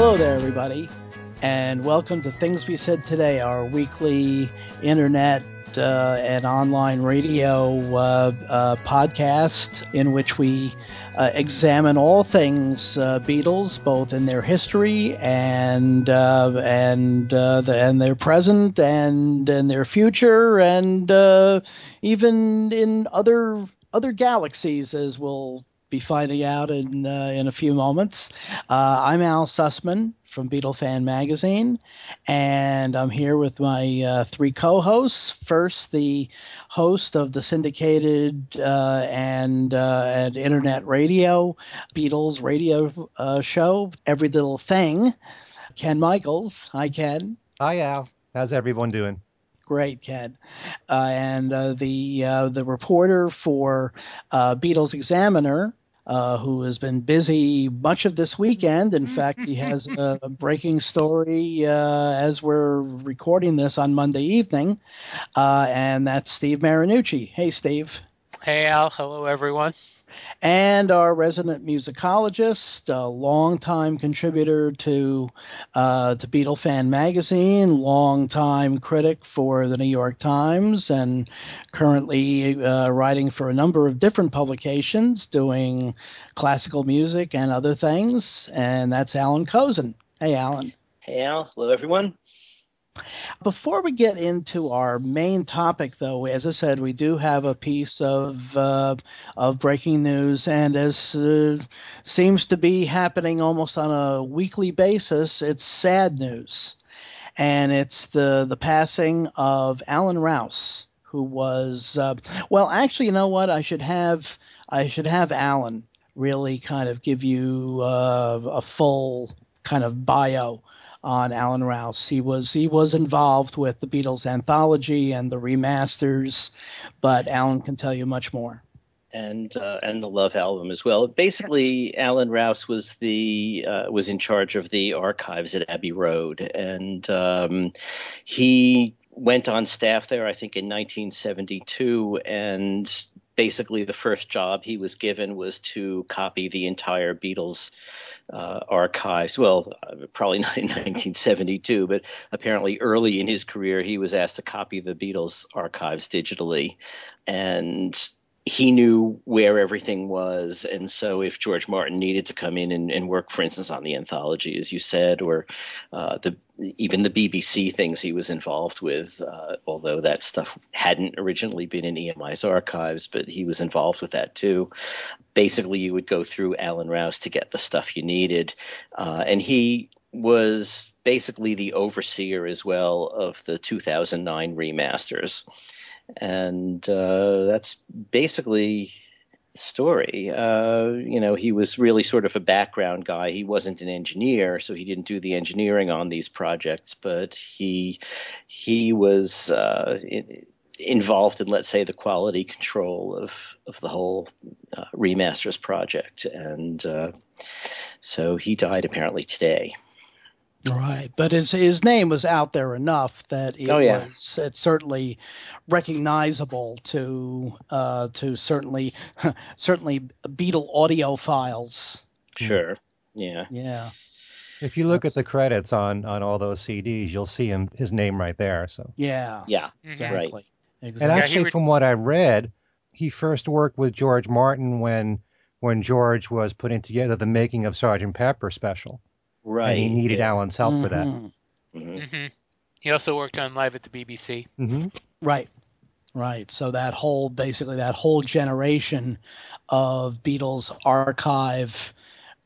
Hello there, everybody, and welcome to Things We Said Today, our weekly internet uh, and online radio uh, uh, podcast in which we uh, examine all things uh, Beatles, both in their history and uh, and the, and their present and and their future, and even in other other galaxies, as we'll be finding out in uh, in a few moments. Uh, I'm Al Sussman from Beatle Fan Magazine, and I'm here with my uh, three co-hosts. First, the host of the syndicated uh, and uh, and internet radio Beatles radio uh, show, Every Little Thing, Ken Michaels. Hi, Ken. Hi, Al. How's everyone doing? Great, Ken. Uh, and uh, the uh, the reporter for Beatles Examiner, uh, who has been busy much of this weekend. In fact, he has a, a breaking story uh, as we're recording this on Monday evening, uh, and that's Steve Marinucci. Hey, Steve. Hey, Al. Hello, everyone and our resident musicologist, a longtime contributor to uh, to Beatle Fan Magazine, longtime critic for the New York Times, and currently uh, writing for a number of different publications, doing classical music and other things. And that's Allan Kozinn. Hey, Allan. Hey, Al. Hello, everyone. Before we get into our main topic, though, as I said, we do have a piece of uh, of breaking news, and as uh, seems to be happening almost on a weekly basis, it's sad news, and it's the the passing of Allan Rouse, who was uh, well, actually, you know what? I should have I should have Allan really kind of give you uh, a full kind of bio on Allan Rouse. He was he was involved with the Beatles anthology and the remasters, but Allan can tell you much more. And uh, and the Love album as well. Basically, Allan Rouse was the uh, was in charge of the archives at Abbey Road, and um, he went on staff there, I think, in 1972, and basically the first job he was given was to copy the entire Beatles uh, archives. Well, uh, probably not in 1972, but apparently early in his career, he was asked to copy the Beatles archives digitally. And he knew where everything was. And so if George Martin needed to come in and, and work, for instance, on the anthology, as you said, or uh, the even the BBC things he was involved with, uh, although that stuff hadn't originally been in EMI's archives, but he was involved with that too. Basically, you would go through Allan Rouse to get the stuff you needed. Uh, and he was basically the overseer as well of the 2009 remasters and uh, that's basically the story. Uh, you know, he was really sort of a background guy. He wasn't an engineer, so he didn't do the engineering on these projects, but he he was. Uh, in, involved in, let's say, the quality control of of the whole uh, remasters project, and uh, so he died apparently today. Right, but his his name was out there enough that it oh, yeah. was it's certainly recognizable to uh, to certainly certainly Beatle audiophiles. Sure. Yeah. Yeah. If you look at the credits on on all those CDs, you'll see him his name right there. So. Yeah. Yeah. Exactly. Right. Exactly. And actually, yeah, from what I read, he first worked with George Martin when when George was putting together the making of Sergeant Pepper special. Right. And he needed yeah. Allan's help mm-hmm. for that. Mm-hmm. mm-hmm. He also worked on Live at the BBC. Mm-hmm. Right. Right. So that whole, basically, that whole generation of Beatles archive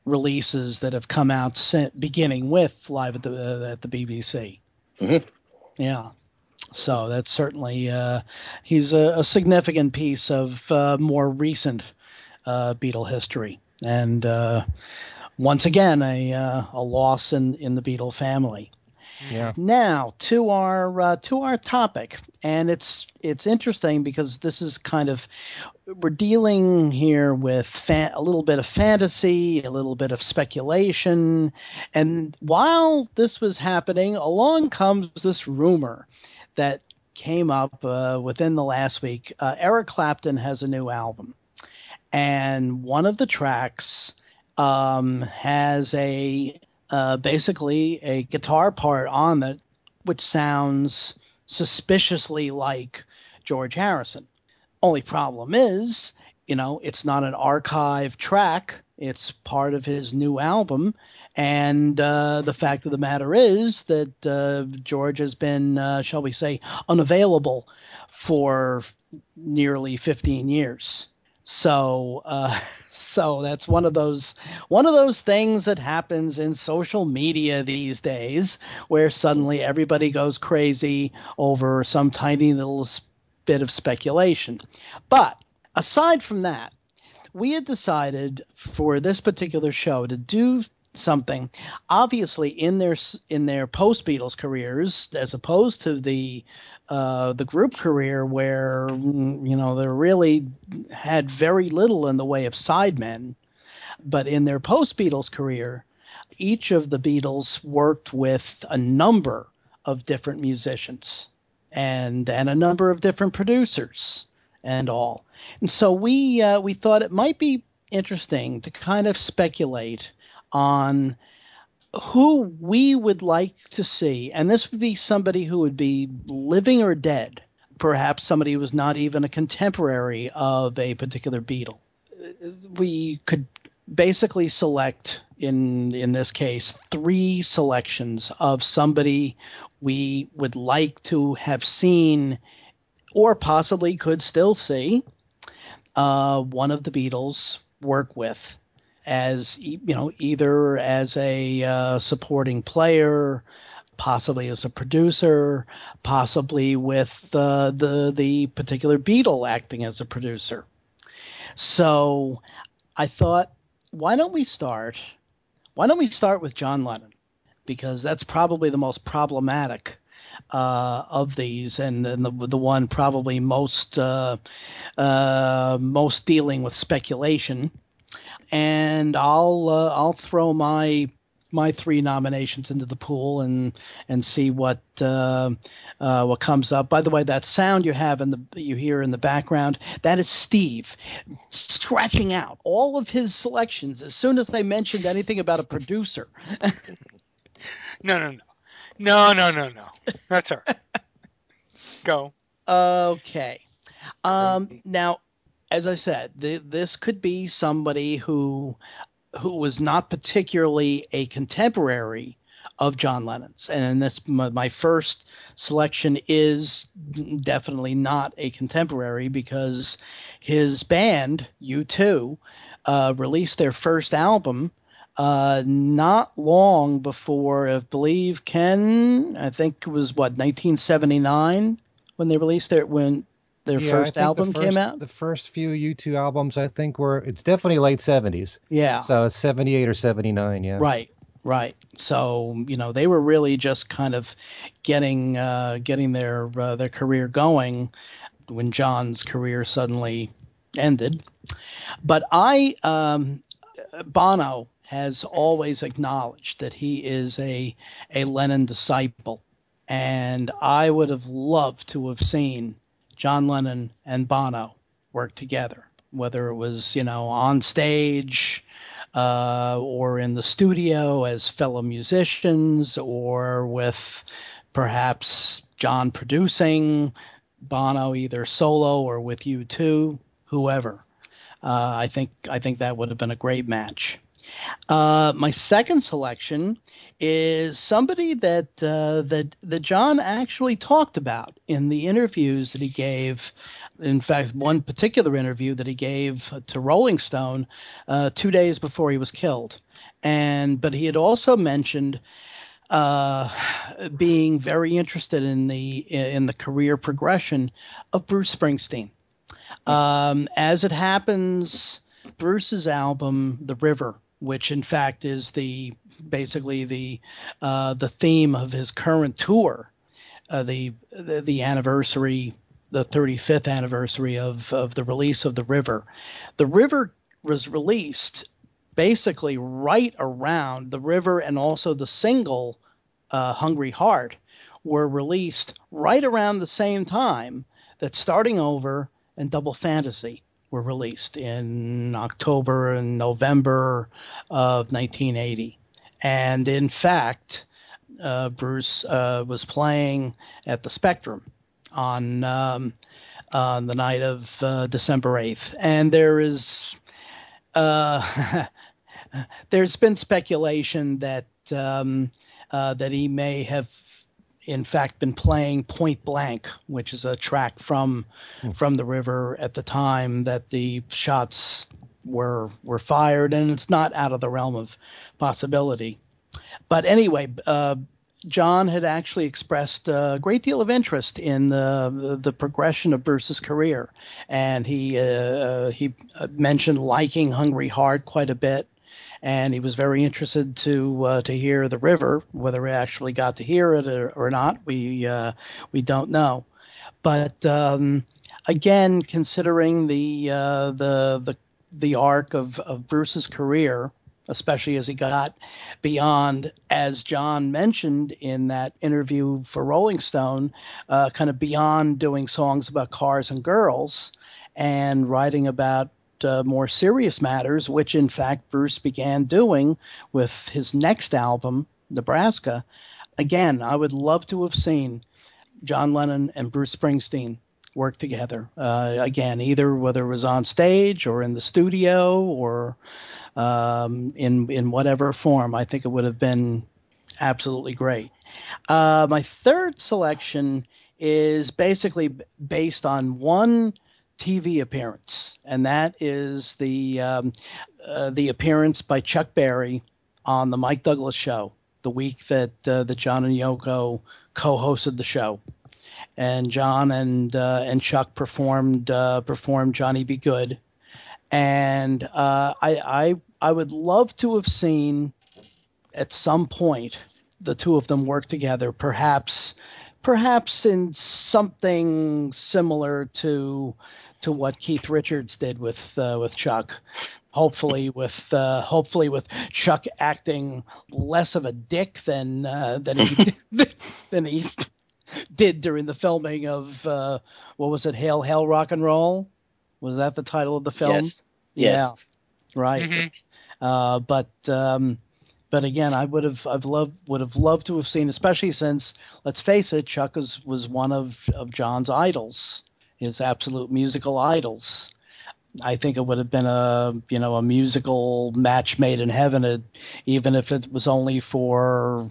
releases that have come out since, beginning with Live at the uh, at the BBC. Mm-hmm. Yeah. So that's certainly uh, he's a, a, significant piece of uh, more recent uh, Beatle history, and uh, once again a uh, a loss in in the Beatle family. Yeah. Now to our uh, to our topic, and it's it's interesting because this is kind of we're dealing here with a little bit of fantasy, a little bit of speculation, and while this was happening, along comes this rumor that came up uh, within the last week. Uh, Eric Clapton has a new album, and one of the tracks um, has a uh, basically a guitar part on it which sounds suspiciously like George Harrison. Only problem is, you know, it's not an archive track. It's part of his new album. And uh, the fact of the matter is that uh, George has been, uh, shall we say, unavailable for nearly 15 years. So, uh, so that's one of those one of those things that happens in social media these days, where suddenly everybody goes crazy over some tiny little bit of speculation. But aside from that, we had decided for this particular show to do something obviously in their in their post Beatles careers as opposed to the uh, the group career where mm, you know they really had very little in the way of sidemen, but in their post Beatles career, each of the Beatles worked with a number of different musicians and and a number of different producers and all. And so we uh, we thought it might be interesting to kind of speculate on who we would like to see, and this would be somebody who would be living or dead, perhaps somebody who was not even a contemporary of a particular Beatle. We could basically select in in this case three selections of somebody we would like to have seen or possibly could still see uh, one of the Beatles work with as you know either as a uh, supporting player possibly as a producer possibly with uh, the the particular beatle acting as a producer. So i thought why don't we start why don't we start with john lennon? Because that's probably the most problematic uh, of these, and, and, the the one probably most uh, uh, most dealing with speculation and I'll uh, I'll throw my my three nominations into the pool and and see what uh, uh, what comes up. By the way, that sound you have in the you hear in the background that is Steve scratching out all of his selections as soon as they mentioned anything about a producer. no, no, no, no, no, no, no. That's all right. Go. Okay. Um, now as I said, this could be somebody who who was not particularly a contemporary of John Lennon's, and this my, my first selection is definitely not a contemporary because his band U2 uh, released their first album uh, not long before, I believe Ken, I think it was what 1979 when they released their when their yeah, first album first, came out? The first few U2 albums, I think, were it's definitely late seventies. Yeah. So it's seventy eight or seventy nine. Yeah. Right. Right. So you know they were really just kind of getting uh, getting their uh, their career going when John's career suddenly ended. But I um, Bono has always acknowledged that he is a a Lennon disciple, and I would have loved to have seen John Lennon and Bono worked together, whether it was, you know, on stage uh, or in the studio as fellow musicians or with perhaps John producing, Bono either solo or with U2, whoever. Uh, I think I think that would have been a great match. Uh, my second selection is somebody that uh, that that John actually talked about in the interviews that he gave. In fact, one particular interview that he gave to Rolling Stone uh, two days before he was killed, and but he had also mentioned uh, being very interested in the in the career progression of Bruce Springsteen. Um, as it happens, Bruce's album, The River, which in fact is the basically the uh, the theme of his current tour, uh, the, the, the anniversary, the 35th anniversary of of the release of the River. The River was released basically right around the River and also the single uh, Hungry Heart were released right around the same time that Starting Over and Double Fantasy were released in October and November of 1980. And in fact, uh, Bruce uh, was playing at the Spectrum on um, on the night of uh, December eighth, and there is uh, there's been speculation that um, uh, that he may have in fact been playing Point Blank, which is a track from hmm. from the river at the time that the shots were were fired, and it's not out of the realm of possibility. But anyway, uh, John had actually expressed a great deal of interest in the the, progression of Bruce's career, and he uh he mentioned liking Hungry Heart quite a bit, and he was very interested to uh, to hear the River. Whether he actually got to hear it or, or not, we uh, we don't know. But um, again, considering the uh, the the the arc of, of Bruce's career, especially as he got beyond, as John mentioned in that interview for Rolling Stone, uh, kind of beyond doing songs about cars and girls and writing about uh, more serious matters, which in fact Bruce began doing with his next album, Nebraska. Again, I would love to have seen John Lennon and Bruce Springsteen work together. Uh, again, either whether it was on stage or in the studio or um, in in whatever form. I think it would have been absolutely great. Uh, my third selection is basically based on one TV appearance, and that is the um, uh, the appearance by Chuck Berry on the Mike Douglas Show, the week that uh, that John and Yoko co-hosted the show, and John and uh, and Chuck performed uh, performed Johnny B. Goode, and uh, I, I I would love to have seen at some point the two of them work together, perhaps perhaps in something similar to to what Keith Richards did with uh, with Chuck. Hopefully, with uh, hopefully with Chuck acting less of a dick than uh, than he than he did during the filming of uh, what was it? Hail, Hail, Rock and Roll. Was that the title of the film? Yes. Yeah. Yes. Right. Mm-hmm. Uh, but um, but again, I would have I've loved would have loved to have seen, especially since let's face it, Chuck was was one of of John's idols, his absolute musical idols. I think it would have been a you know a musical match made in heaven, uh, even if it was only for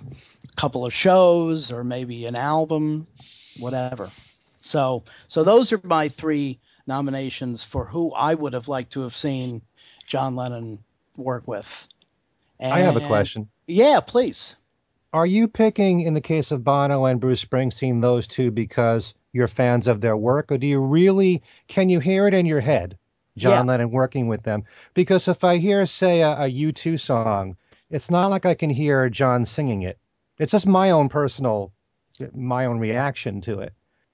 a couple of shows or maybe an album, whatever. So so those are my three nominations for who I would have liked to have seen John Lennon work with. And, I have a question. Yeah, please. Are you picking, in the case of Bono and Bruce Springsteen, those two because you're fans of their work, or do you really can you hear it in your head, John yeah. Lennon working with them? Because if I hear, say, a a U2 song, it's not like I can hear John singing it. It's just my own personal, my own reaction to it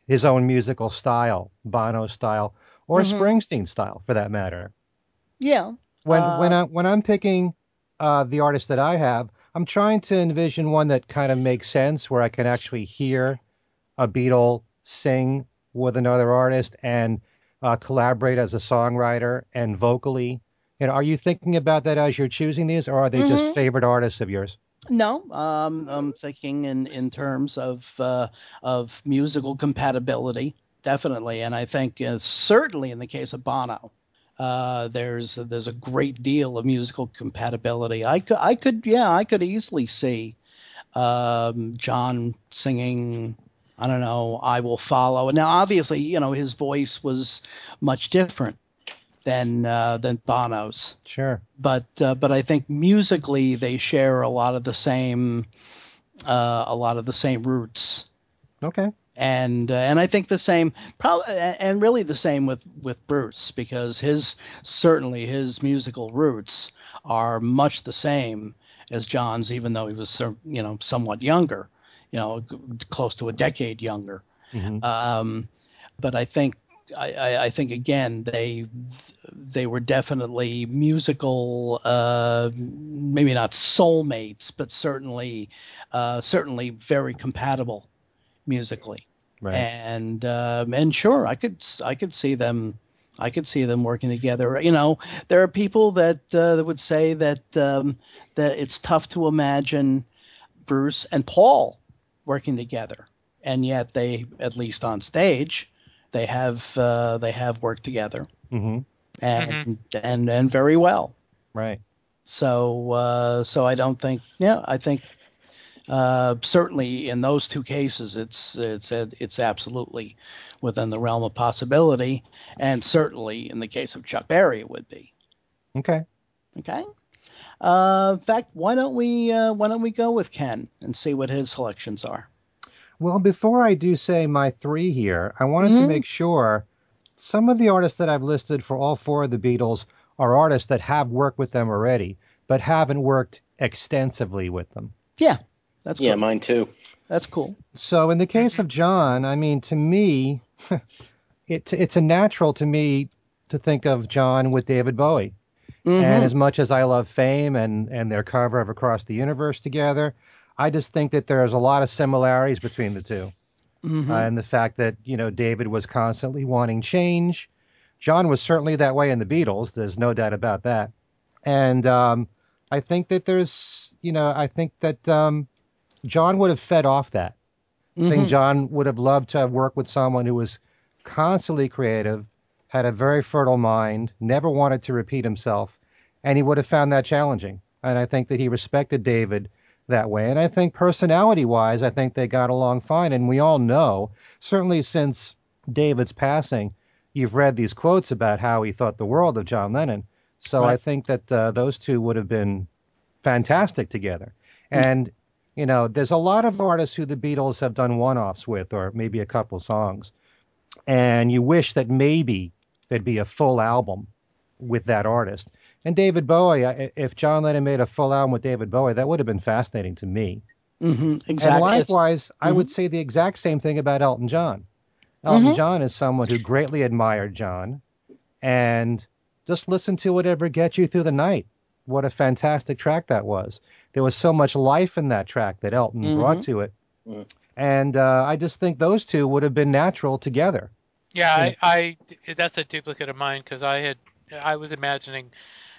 his own musical style, Bono style, or mm-hmm. Springsteen style, for that matter. Yeah. When uh, when I when I'm picking uh, the artist that I have, I'm trying to envision one that kind of makes sense, where I can actually hear a Beatle sing with another artist and uh, collaborate as a songwriter and vocally. You know, are you thinking about that as you're choosing these, or are they mm-hmm. just favorite artists of yours? No, um, I'm thinking in in terms of uh, of musical compatibility, definitely, and I think uh, certainly in the case of Bono, uh, there's there's a great deal of musical compatibility. I could I could yeah I could easily see um, John singing. I don't know. I will follow. Now, obviously, you know his voice was much different than uh, than Bono's. Sure. But uh, but I think musically they share a lot of the same uh, a lot of the same roots. Okay. And uh, and I think the same probably and really the same with with Bruce because his certainly his musical roots are much the same as John's even though he was you know somewhat younger, you know close to a decade younger. Mm-hmm. Um, but I think I, I, think again they they were definitely musical, uh, maybe not soulmates, but certainly uh, certainly very compatible musically. Right. And um, and sure, I could I could see them I could see them working together. You know, there are people that uh, that would say that um, that it's tough to imagine Bruce and Paul working together, and yet they, at least on stage, they have uh, they have worked together, Mm-hmm. and Mhm. and and very well. Right. So uh, so I don't think yeah I think uh, certainly in those two cases it's it's it's absolutely within the realm of possibility, and certainly in the case of Chuck Berry it would be. Okay. Okay. Uh, in fact, why don't we uh, why don't we go with Ken and see what his selections are? Well, before I do say my three here, I wanted to Mhm. make sure some of the artists that I've listed for all four of the Beatles are artists that have worked with them already, but haven't worked extensively with them. Yeah, that's cool. Yeah, mine too. That's cool. So in the case of John, I mean, to me, it, it's a natural to me to think of John with David Bowie. Mhm. And as much as I love Fame and, and their cover of Across the Universe together, I just think that there's a lot of similarities between the 2 Mhm. Uh, and the fact that, you know, David was constantly wanting change. John was certainly that way in the Beatles. There's no doubt about that. And um, I think that there's, you know, I think that um, John would have fed off that. I think Mhm. John would have loved to have worked with someone who was constantly creative, had a very fertile mind, never wanted to repeat himself, and he would have found that challenging. And I think that he respected David that way. And I think personality wise, I think they got along fine. And we all know, certainly since David's passing, you've read these quotes about how he thought the world of John Lennon. So I think that uh, those two would have been fantastic together. And you know, there's a lot of artists who the Beatles have done one-offs with, or maybe a couple songs, and you wish that maybe there'd be a full album with that artist. And David Bowie, if John Lennon made a full album with David Bowie, that would have been fascinating to me. Mhm. Exactly. And likewise, I Mhm. would say the exact same thing about Elton John. Elton Mhm. John is someone who greatly admired John, and just listen to whatever gets you through the night. What a fantastic track that was. There was so much life in that track that Elton brought to it, and uh, I just think those two would have been natural together. Yeah, Yeah. I, I that's a duplicate of mine because I had I was imagining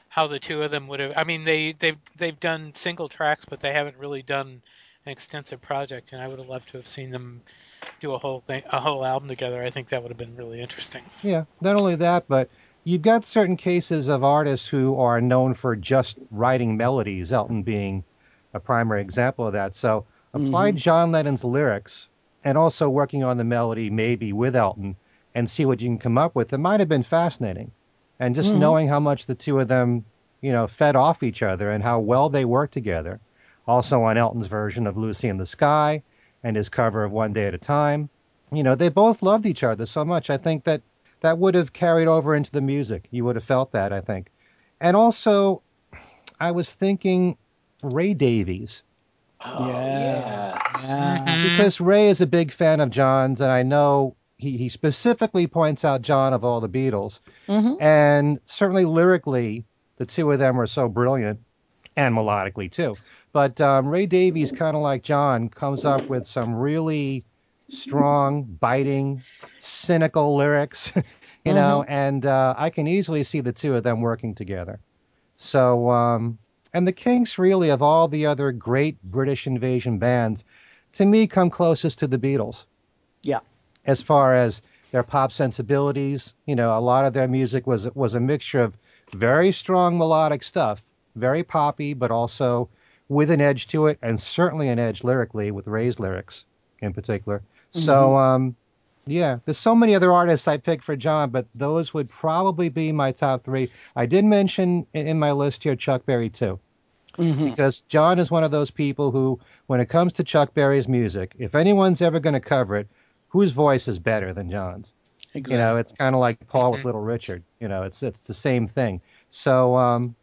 how the two of them would have. I mean, they they've they've done single tracks, but they haven't really done an extensive project, and I would have loved to have seen them do a whole thing, a whole album together. I think that would have been really interesting. Yeah, not only that, but you've got certain cases of artists who are known for just writing melodies, Elton being a primary example of that. So apply mm-hmm. John Lennon's lyrics and also working on the melody maybe with Elton and see what you can come up with. It might have been fascinating. And just Mhm. knowing how much the two of them, you know, fed off each other and how well they worked together. Also on Elton's version of Lucy in the Sky and his cover of One Day at a Time. You know, they both loved each other so much. I think that that would have carried over into the music. You would have felt that, I think. And also, I was thinking Ray Davies Oh, Yeah. yeah. Yeah. Mhm. because Ray is a big fan of John's, and I know he, he specifically points out John of all the Beatles. Mhm. And certainly lyrically, the two of them are so brilliant, and melodically too. But um, Ray Davies, kind of like John, comes up with some really strong, biting, cynical lyrics, you know, and uh, I can easily see the two of them working together. So, um, and the Kinks, really, of all the other great British invasion bands, to me, come closest to the Beatles Yeah. As far as their pop sensibilities. You know, a lot of their music was was a mixture of very strong melodic stuff, very poppy, but also with an edge to it, and certainly an edge lyrically with Ray's lyrics in particular. So, um, yeah, there's so many other artists I picked for John, but those would probably be my top three. I did mention in my list here Chuck Berry too Mhm. because John is one of those people who, when it comes to Chuck Berry's music, if anyone's ever going to cover it, whose voice is better than John's? Exactly. You know, it's kind of like Paul with Mhm. Little Richard. You know, it's it's the same thing. So, um,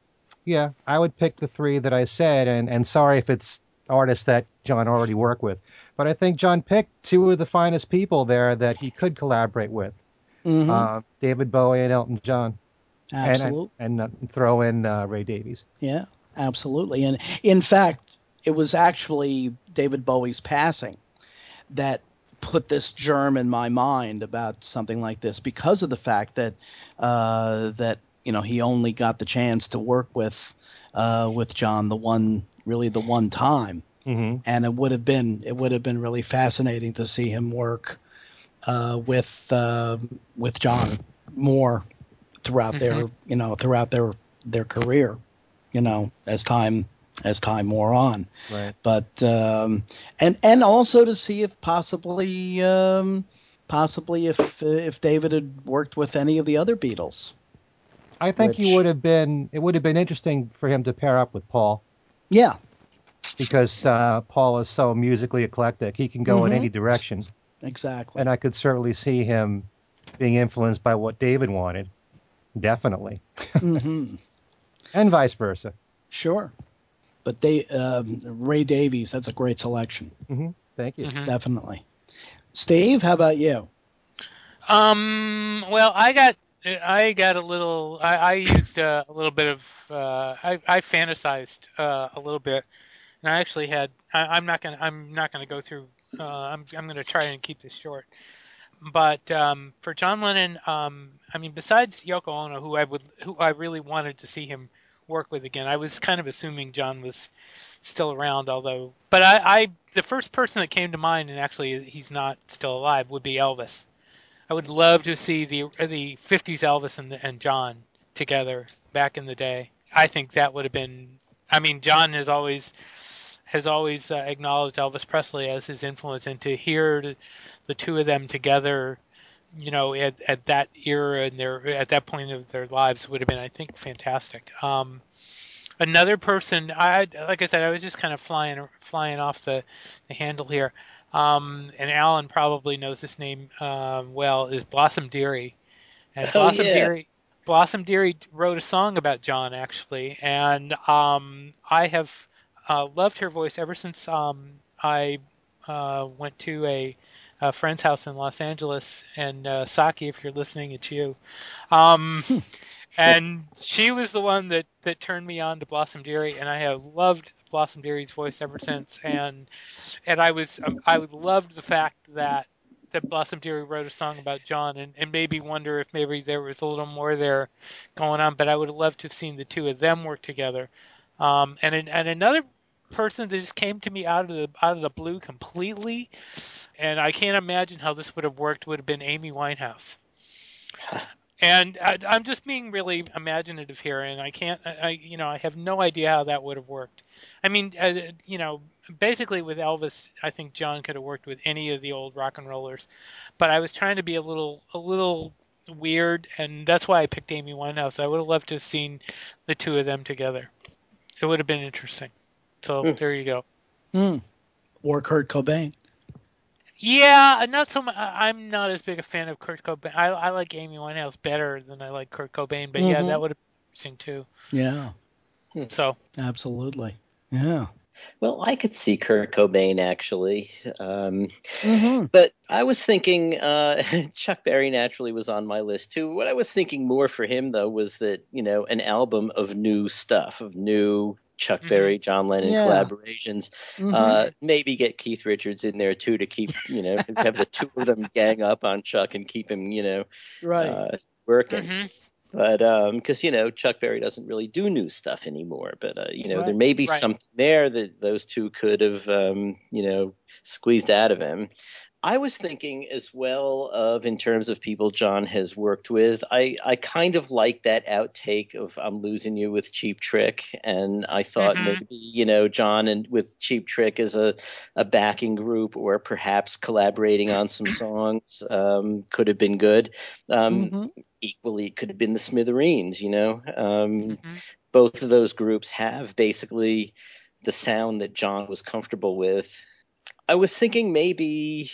yeah, I would pick the three that I said, and and sorry if it's artists that John already worked with, but I think John picked two of the finest people there that he could collaborate with, Mhm. uh, David Bowie and Elton John, Absolutely. and, and uh, throw in uh, Ray Davies. Yeah, absolutely. And in fact, it was actually David Bowie's passing that put this germ in my mind about something like this because of the fact that uh, that you know he only got the chance to work with uh, with John the one really the one time, Mm-hmm. and it would have been it would have been really fascinating to see him work uh, with uh, with John more throughout their you know throughout their their career, you know as time as time wore on. Right. But um, and and also to see if possibly um, possibly if if David had worked with any of the other Beatles. I think Which- he would have been. It would have been interesting for him to pair up with Paul Yeah, because uh, Paul is so musically eclectic. He can go in Mhm. any direction, exactly. and I could certainly see him being influenced by what David wanted. Definitely, hmm and vice versa. Sure. But they um, Ray Davies, that's a great selection. hmm Thank you. Mhm. Definitely. Steve, how about you? Um. Well, I got I got a little. I, I used uh, a little bit of. Uh, I I fantasized uh, a little bit, and I actually had. I, I'm not gonna. I'm not gonna go through. Uh, I'm I'm gonna try and keep this short. But um, for John Lennon, um, I mean, besides Yoko Ono, who I would, who I really wanted to see him work with again, I was kind of assuming John was still around. Although, but I, I the first person that came to mind, and actually he's not still alive, would be Elvis. I would love to see the the 50s Elvis and, and John together back in the day. I think that would have been. I mean, John has always has always uh, acknowledged Elvis Presley as his influence, and to hear the two of them together, you know, at, at that era and their at that point of their lives would have been, I think, fantastic. Um, another person, I like I said, I was just kind of flying flying off the, the handle here. Um, and Allan probably knows this name um, well, is Blossom Dearie. And Oh, Blossom yeah. Dearie, Blossom Dearie wrote a song about John actually, and um, I have uh, loved her voice ever since um, I uh, went to a, a friend's house in Los Angeles. And uh, Saki, if you're listening, it's you. Um, and she was the one that, that turned me on to Blossom Dearie, and I have loved Blossom Dearie's voice ever since. And and I was um, I loved the fact that that Blossom Dearie wrote a song about John, and, and maybe wonder if maybe there was a little more there going on. But I would have loved to have seen the two of them work together. Um, and and another person that just came to me out of the out of the blue completely, and I can't imagine how this would have worked. Would have been Amy Winehouse. And I, I'm just being really imaginative here, and I can't, I, I- you know, I have no idea how that would have worked. I mean, uh, you know, basically with Elvis, I think John could have worked with any of the old rock and rollers, but I was trying to be a little, a little weird, and that's why I picked Amy Winehouse. I would have loved to have seen the two of them together. It would have been interesting. So Hmm. there you go. Hmm. Or Kurt Cobain. Yeah, not so much. I'm not as big a fan of Kurt Cobain. I, I like Amy Winehouse better than I like Kurt Cobain, but yeah, Mhm. that would have been interesting too. Yeah, So absolutely. Yeah. Well, I could see Kurt Cobain actually. Um, Mm-hmm. But I was thinking uh, Chuck Berry naturally was on my list too. What I was thinking more for him though was that you know an album of new stuff, of new Chuck Mhm. Berry, John Lennon Yeah. collaborations. Mm-hmm. Uh, maybe get Keith Richards in there too to keep you know have the two of them gang up on Chuck and keep him you know right. uh, working. mhm. But because you know Chuck Berry doesn't really do new stuff anymore, but uh, you know Right. there may be Right. something there that those two could have um, you know squeezed out of him. I was thinking as well of in terms of people John has worked with. I I kind of like that outtake of "I'm losing you" with Cheap Trick, and I thought Mhm. maybe you know John and with Cheap Trick as a a backing group or perhaps collaborating on some songs um, could have been good. Um, Mhm. equally it could have been the Smithereens, you know. Um, Mhm. Both of those groups have basically the sound that John was comfortable with. I was thinking maybe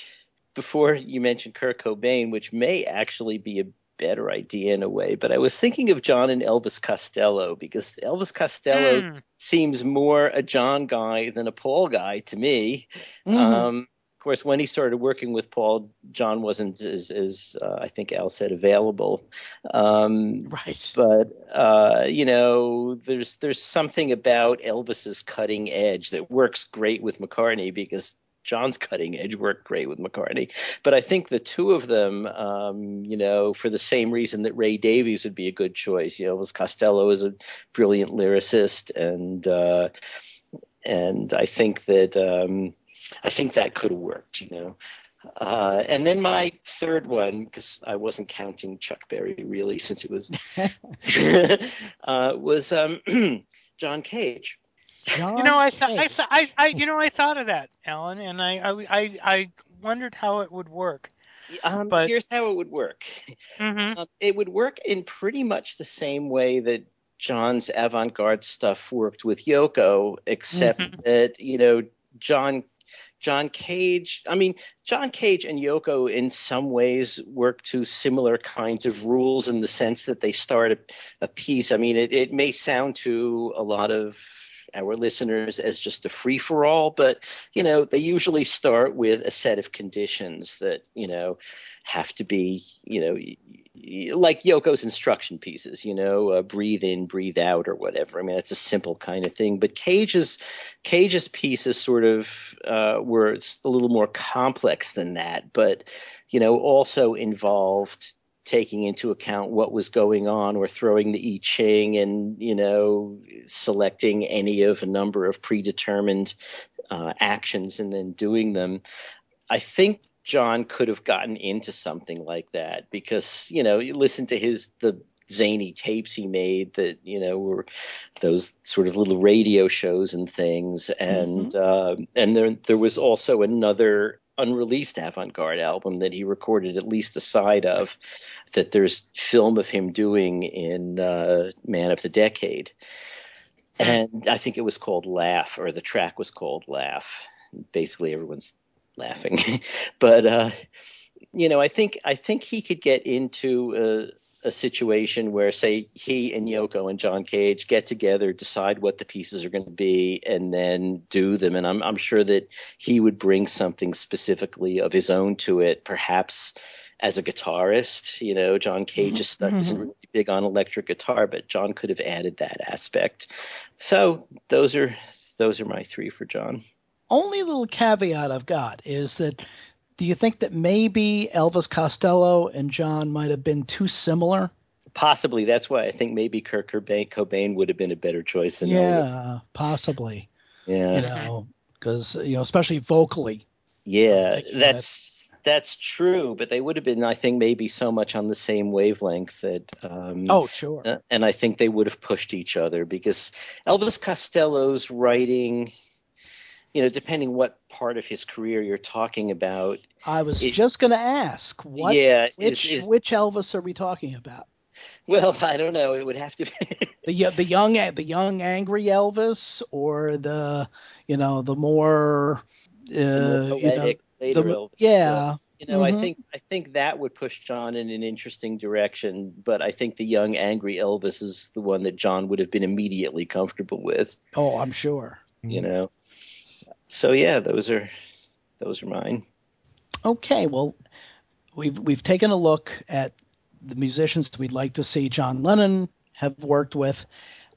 before you mentioned Kurt Cobain, which may actually be a better idea in a way, but I was thinking of John and Elvis Costello because Elvis Costello Hmm. seems more a John guy than a Paul guy to me. Mhm. Um, of course, when he started working with Paul, John wasn't as, as uh, I think Al said, available. Um, right. but uh, you know, there's there's something about Elvis's cutting edge that works great with McCartney because John's cutting edge worked great with McCartney. But I think the two of them, um, you know, for the same reason that Ray Davies would be a good choice. You know, Elvis Costello is a brilliant lyricist, and uh, and I think that um, I think that could have worked. You know. Uh, and then my third one, because I wasn't counting Chuck Berry really, since it was uh, was um, John Cage. John You know, I thought, I, th- I, I, you know, I thought of that, Allan, and I, I, I, I wondered how it would work. Um, But- here's how it would work. Mm-hmm. Um, it would work in pretty much the same way that John's avant-garde stuff worked with Yoko, except Mhm. that you know John John Cage. I mean, John Cage and Yoko in some ways work to similar kinds of rules in the sense that they start a, a piece. I mean, it, it may sound to a lot of our listeners as just a free for all, but you know, they usually start with a set of conditions that you know have to be, you know, like Yoko's instruction pieces, you know, uh, breathe in, breathe out, or whatever. I mean, it's a simple kind of thing. But Cage's Cage's pieces sort of uh, were a little more complex than that, but you know, also involved taking into account what was going on or throwing the I Ching and, you know, selecting any of a number of predetermined uh, actions and then doing them. I think John could have gotten into something like that because, you know, you listen to his, the zany tapes he made that, you know, were those sort of little radio shows and things. And, uh, and there, there was also another unreleased avant-garde album that he recorded at least a side of that there's film of him doing in uh, Man of the Decade. And I think it was called Laugh, or the track was called Laugh. Basically, everyone's laughing. but uh, you know, I think I think he could get into a, situation where, say, he and Yoko and John Cage get together, decide what the pieces are going to be, and then do them. And I'm I'm sure that he would bring something specifically of his own to it, perhaps as a guitarist. You know, John Cage's stuff isn't mm-hmm. really big on electric guitar, but John could have added that aspect. So those are those are my three for John. Only little caveat I've got is that do you think that maybe Elvis Costello and John might have been too similar? Possibly that's why I think maybe Kurt Cobain, Cobain would have been a better choice than Elvis. yeah, possibly. Yeah, You know, because you know, especially vocally. yeah, that's that's true. But they would have been, I think, maybe so much on the same wavelength that. Um, Oh, sure. Uh, and I think they would have pushed each other because Elvis Costello's writing, you know, depending what part of his career you're talking about, I was it- just going to ask what yeah, which is, is, which Elvis are we talking about? well, I don't know. It would have to be. The the young the young angry Elvis or the you know the more uh, the more you know later the, Elvis. yeah You know, I Mhm. think I think that would push John in an interesting direction, but I think the young angry Elvis is the one that John would have been immediately comfortable with. oh I'm sure You know, so yeah, those are those are mine. okay well we've we've taken a look at the musicians that we'd like to see John Lennon have worked with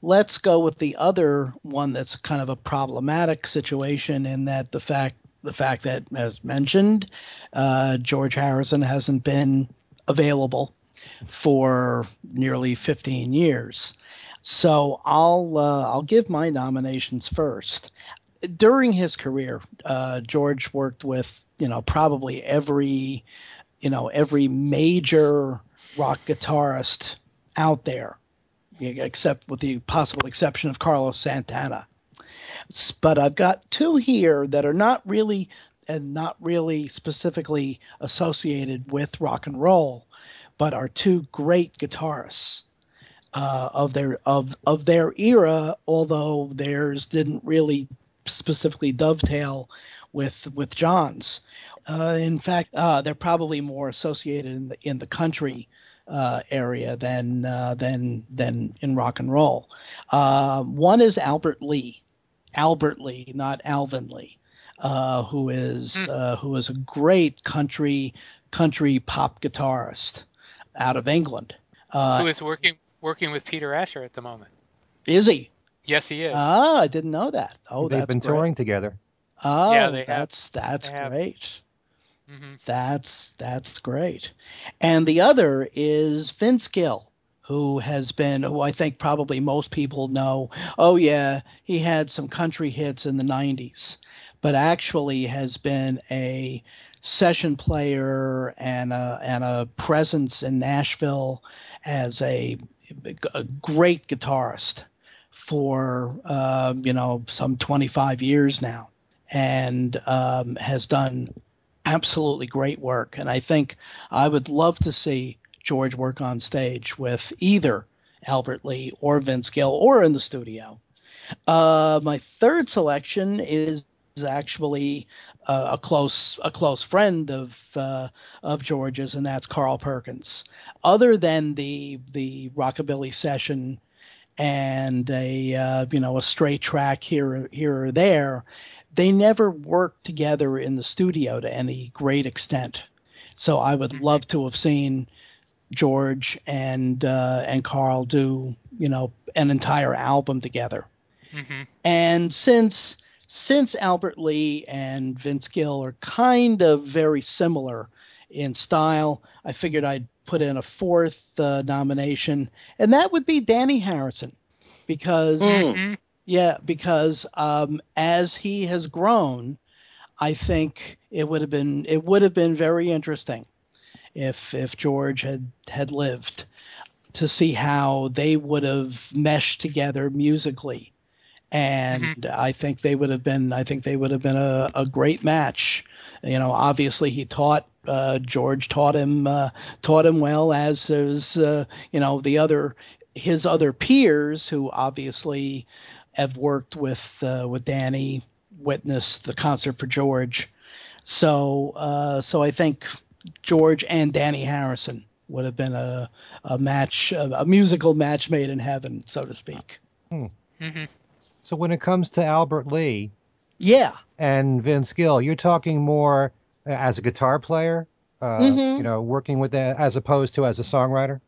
let's go with the other one that's kind of a problematic situation in that the fact the fact that as mentioned uh, George Harrison hasn't been available for nearly 15 years. So I'll uh, I'll give my nominations first. During his career, uh, George worked with you know probably every you know every major rock guitarist out there, except with the possible exception of Carlos Santana. But I've got two here that are not really and not really specifically associated with rock and roll, but are two great guitarists uh, of their of of their era. Although theirs didn't really specifically dovetail with with John's. Uh, in fact, uh, they're probably more associated in the in the country uh, area than uh, than than in rock and roll. Uh, one is Albert Lee, Albert Lee, not Alvin Lee, uh, who is Hmm. uh, who is a great country country pop guitarist out of England. Uh, Who is working working with Peter Asher at the moment? is he? Yes, he is. Ah, I didn't know that. Oh, They've that's been great. touring together. Oh, Yeah, they have- that's that's they have. great. hmm That's that's great. And the other is Vince Gill, who has been who I think probably most people know. Oh yeah, he had some country hits in the 90s, but actually has been a session player and a and a presence in Nashville as a, a great guitarist for uh, you know some 25 years now and um, has done absolutely great work. And I think I would love to see George work on stage with either Albert Lee or Vince Gill or in the studio. Uh, my third selection is actually uh, a close a close friend of uh, of George's, and that's Carl Perkins. Other than the the rockabilly session and a uh, you know a straight track here here or there, they never worked together in the studio to any great extent. So I would love to have seen George and uh, and Carl do you know an entire album together. hmm And since since Albert Lee and Vince Gill are kind of very similar in style, I figured I'd put in a fourth uh, nomination, and that would be Dhani Harrison, because Hmm. hmm yeah, because um, as he has grown, I think it would have been it would have been very interesting if if George had had lived to see how they would have meshed together musically, and I think they would have been I think they would have been a, a great match. You know, obviously he taught uh, George taught him uh, taught him well as as uh, you know the other his other peers who obviously have worked with uh, with Dhani, witnessed the concert for George. So uh, so I think George and Dhani Harrison would have been a a match, a, a musical match made in heaven, so to speak. hmm So when it comes to Albert Lee Yeah. and Vince Gill, you're talking more uh, as a guitar player, uh, Mhm. you know, working with that as opposed to as a songwriter.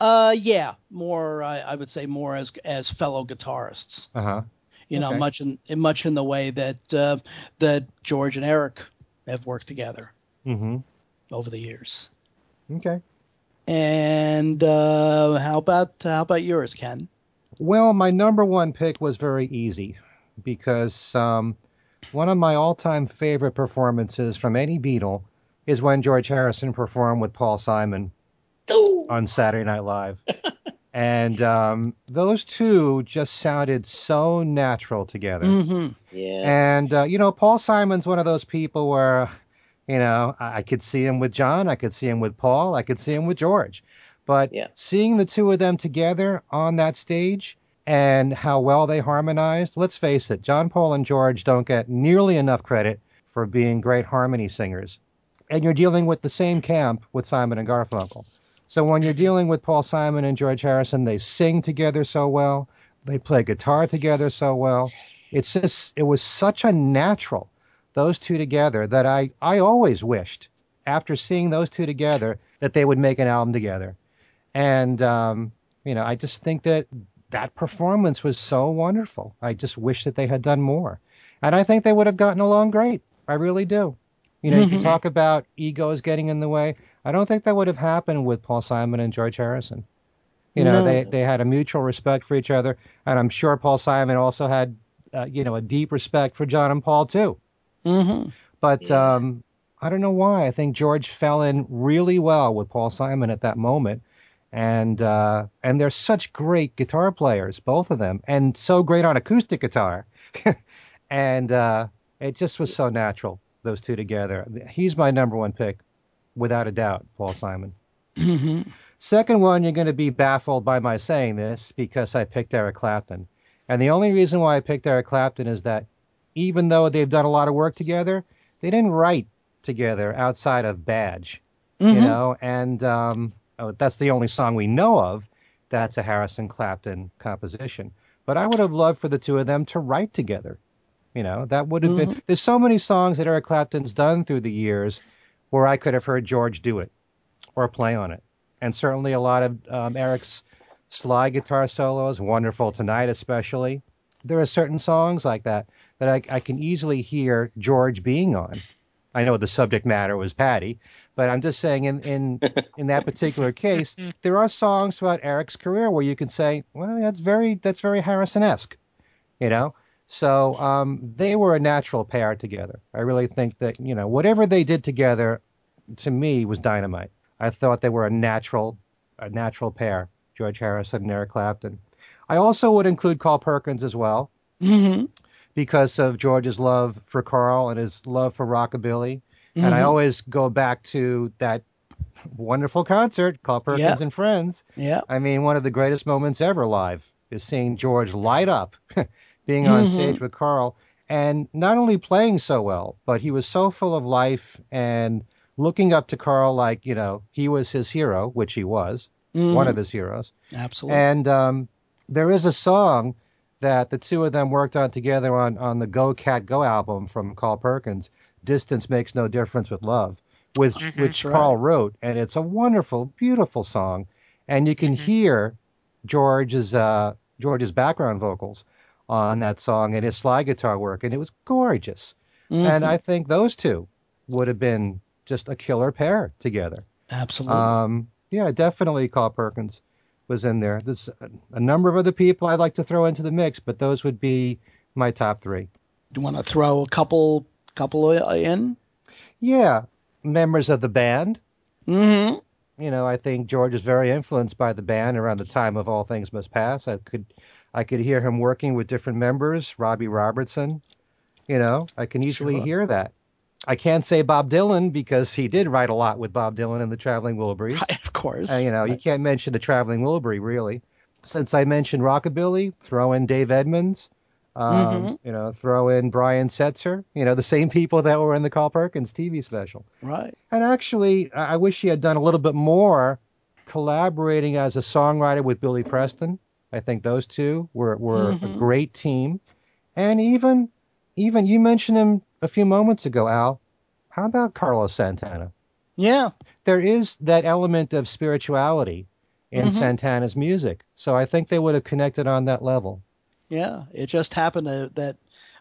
Uh, yeah, more. I, I would say more as as fellow guitarists. Uh huh. You know, Okay. much in, in much in the way that uh, that George and Eric have worked together Mm-hmm. over the years. Okay. And uh, how about how about yours, Ken? Well, my number one pick was very easy because um, one of my all-time favorite performances from any Beatle is when George Harrison performed with Paul Simon on Saturday Night Live. and um, those two just sounded so natural together. Mm-hmm. Yeah. And, uh, you know, Paul Simon's one of those people where, you know, I, I could see him with John, I could see him with Paul, I could see him with George. But Yeah. seeing the two of them together on that stage and how well they harmonized, let's face it, John, Paul, and George don't get nearly enough credit for being great harmony singers. And you're dealing with the same camp with Simon and Garfunkel. So when you're dealing with Paul Simon and George Harrison, they sing together so well, they play guitar together so well. It's just it was such a natural those two together that I I always wished after seeing those two together that they would make an album together. And um, you know, I just think that that performance was so wonderful. I just wish that they had done more. And I think they would have gotten along great. I really do. You know, you can Mhm. talk about egos getting in the way. I don't think that would have happened with Paul Simon and George Harrison. You know, No. they they had a mutual respect for each other, and I'm sure Paul Simon also had, uh, you know, a deep respect for John and Paul too. Mm-hmm. But Yeah. um, I don't know why. I think George fell in really well with Paul Simon at that moment, and uh, and they're such great guitar players, both of them, and so great on acoustic guitar, and uh, it just was so natural those two together. He's my number one pick, without a doubt, Paul Simon. Mm-hmm. Second one, you're going to be baffled by my saying this because I picked Eric Clapton. And the only reason why I picked Eric Clapton is that even though they've done a lot of work together, they didn't write together outside of Badge, Mm-hmm. you know, and um, that's the only song we know of that's a Harrison Clapton composition. But I would have loved for the two of them to write together. You know, that would have been. There's so many songs that Eric Clapton's done through the years where I could have heard George do it or play on it. And certainly a lot of um, Eric's slide guitar solos, wonderful tonight especially. there are certain songs like that that I, I can easily hear George being on. I know the subject matter was Pattie, but I'm just saying in in in that particular case, there are songs about Eric's career where you can say, well, that's very that's very Harrison-esque, you know. So um, they were a natural pair together. I really think that you know whatever they did together, to me was dynamite. I thought they were a natural a natural pair, George Harrison and Eric Clapton. I also would include Carl Perkins as well. Mm-hmm. Because of George's love for Carl and his love for rockabilly, Mm-hmm. and I always go back to that wonderful concert, Carl Perkins and Friends. Yeah. I mean, one of the greatest moments ever live is seeing George light up, being on Mhm. stage with Carl, and not only playing so well, but he was so full of life and looking up to Carl like you know he was his hero, which he was, one of his heroes. Absolutely. And um, there is a song that the two of them worked on together on, on the Go Cat Go album from Carl Perkins, Distance Makes No Difference with Love, which, Mhm. which Right. Carl wrote. And it's a wonderful, beautiful song. And you can Mhm. hear George's, uh, George's background vocals on that song and his slide guitar work. And it was gorgeous. Mhm. And I think those two would have been just a killer pair together. Absolutely. Um, yeah, definitely Carl Perkins was in there. There's a, a number of other people I'd like to throw into the mix, but those would be my top three. Do you want to throw a couple couple in? Yeah, members of the band. Mm-hmm. You know, I think George is very influenced by the band around the time of All Things Must Pass. I could, I could hear him working with different members. Robbie Robertson. You know, I can easily Sure. hear that. I can't say Bob Dylan because he did write a lot with Bob Dylan and the Traveling Wilburys. Of course. Uh, you know, you can't mention the Traveling Wilbury, really. Since I mentioned Rockabilly, throw in Dave Edmunds. Um, Mhm. You know, throw in Brian Setzer. You know, the same people that were in the Carl Perkins TV special. Right. And actually, I wish he had done a little bit more collaborating as a songwriter with Billy Preston. I think those two were, were a Mhm. great team. And even, even you mentioned him a few moments ago, Al. How about Carlos Santana? Yeah. there is that element of spirituality in Mhm. Santana's music. So I think they would have connected on that level. Yeah. It just happened to, that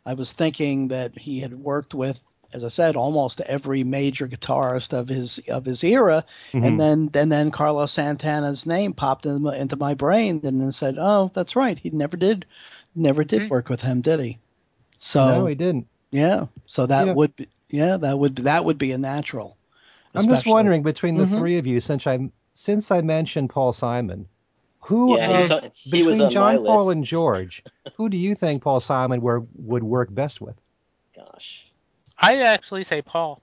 I was thinking that he had worked with, as I said, almost every major guitarist of his of his era, Mhm. and then and then Carlos Santana's name popped in into my brain, and then said, "Oh, that's right. He never did, never did work with him, did he?" So no, he didn't. yeah. So that You know- would be yeah that would that would be a natural. I'm just wondering between the Mhm. three of you, since I since I mentioned Paul Simon, who Yeah, he's on- he was between on John Paul list. and George, who do you think Paul Simon were, would work best with? Gosh. I actually say Paul.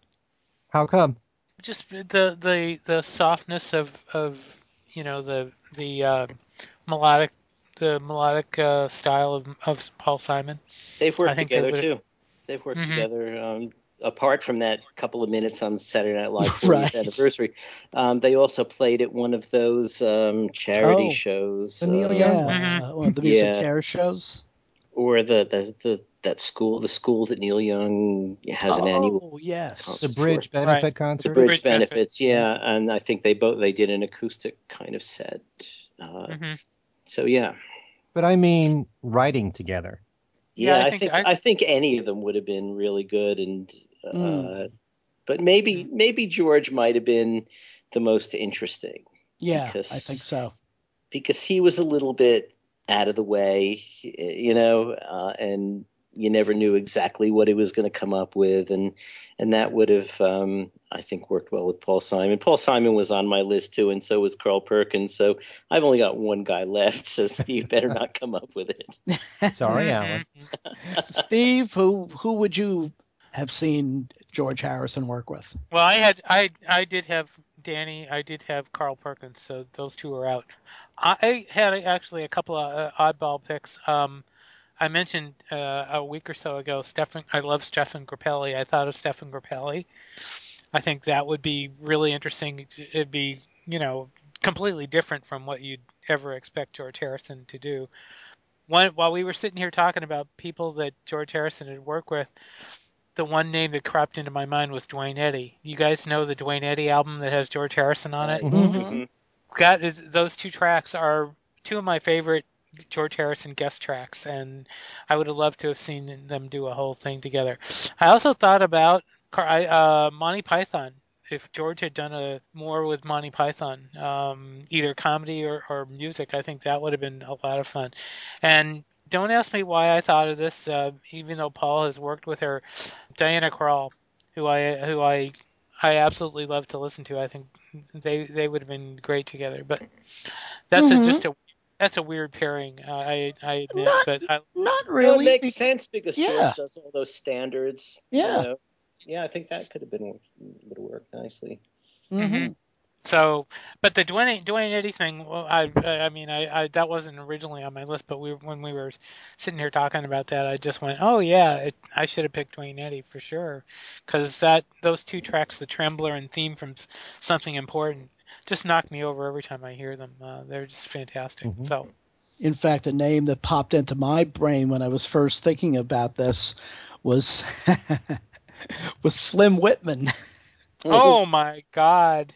How come? Just the the the softness of of you know the the uh, melodic the melodic uh, style of of Paul Simon. They've worked think they together too. They've worked Mhm. together. Um, apart from that couple of minutes on Saturday Night Live 40th Right. anniversary, um, they also played at one of those um, charity Oh. shows, The Neil uh, Yeah, Young uh, well, the music Yeah. care shows. or the, the the that school, the school that Neil Young has an annual Oh yes, The Bridge for. benefit Right. concert? The bridge, Bridge benefit. benefits, yeah, and I think they both they did an acoustic kind of set. Uh, hmm So yeah, But I mean, writing together. Yeah, yeah, I I think think I- I, think any of them would have been really good, and uh, Mm. but maybe maybe George might have been the most interesting yeah, because- I think so. because he was a little bit out of the way, you know, uh, and you never knew exactly what he was going to come up with, and and that would have, um, I think, worked well with Paul Simon. Paul Simon was on my list too, and so was Carl Perkins. So I've only got one guy left, so Steve better not come up with it. Sorry. Allan. Steve, who who would you have seen George Harrison work with? Well, I had I I did have Dhani. I did have Carl Perkins, so those two are out. I had actually a couple of uh, oddball picks. Um, I mentioned uh, a week or so ago. Stéphane, I love Stéphane Grappelli. I thought of Stéphane Grappelli. I think that would be really interesting. It'd be you know completely different from what you'd ever expect George Harrison to do. While we were sitting here talking about people that George Harrison had worked with, the one name that cropped into my mind was Duane Eddy. You guys know the Duane Eddy album that has George Harrison on it? Mhm. Mhm. Got those two tracks are two of my favorite George Harrison guest tracks, and I would have loved to have seen them do a whole thing together. I also thought about uh, Monty Python. If George had done a more with Monty Python, um, either comedy or, or music, I think that would have been a lot of fun. And don't ask me why I thought of this, uh, even though Paul has worked with her. Diana Krall, who I who I I absolutely love to listen to. I think they they would have been great together. But that's mm-hmm. a, just a that's a weird pairing. Uh, I I admit, not, but I, not really. It makes sense because yeah. George does all those standards. Yeah. You know? Yeah, I think that could have been would have worked nicely. Mm-hmm. So, but the Dwayne Duane Eddy thing, well, I I mean, I, I that wasn't originally on my list, but we when we were sitting here talking about that, I just went, oh yeah, it, I should have picked Duane Eddy for sure, because that those two tracks, the Trembler and theme from Something Important, just knock me over every time I hear them. Uh, they're just fantastic. Mm-hmm. So, in fact, a name that popped into my brain when I was first thinking about this was was Slim Whitman. oh my God.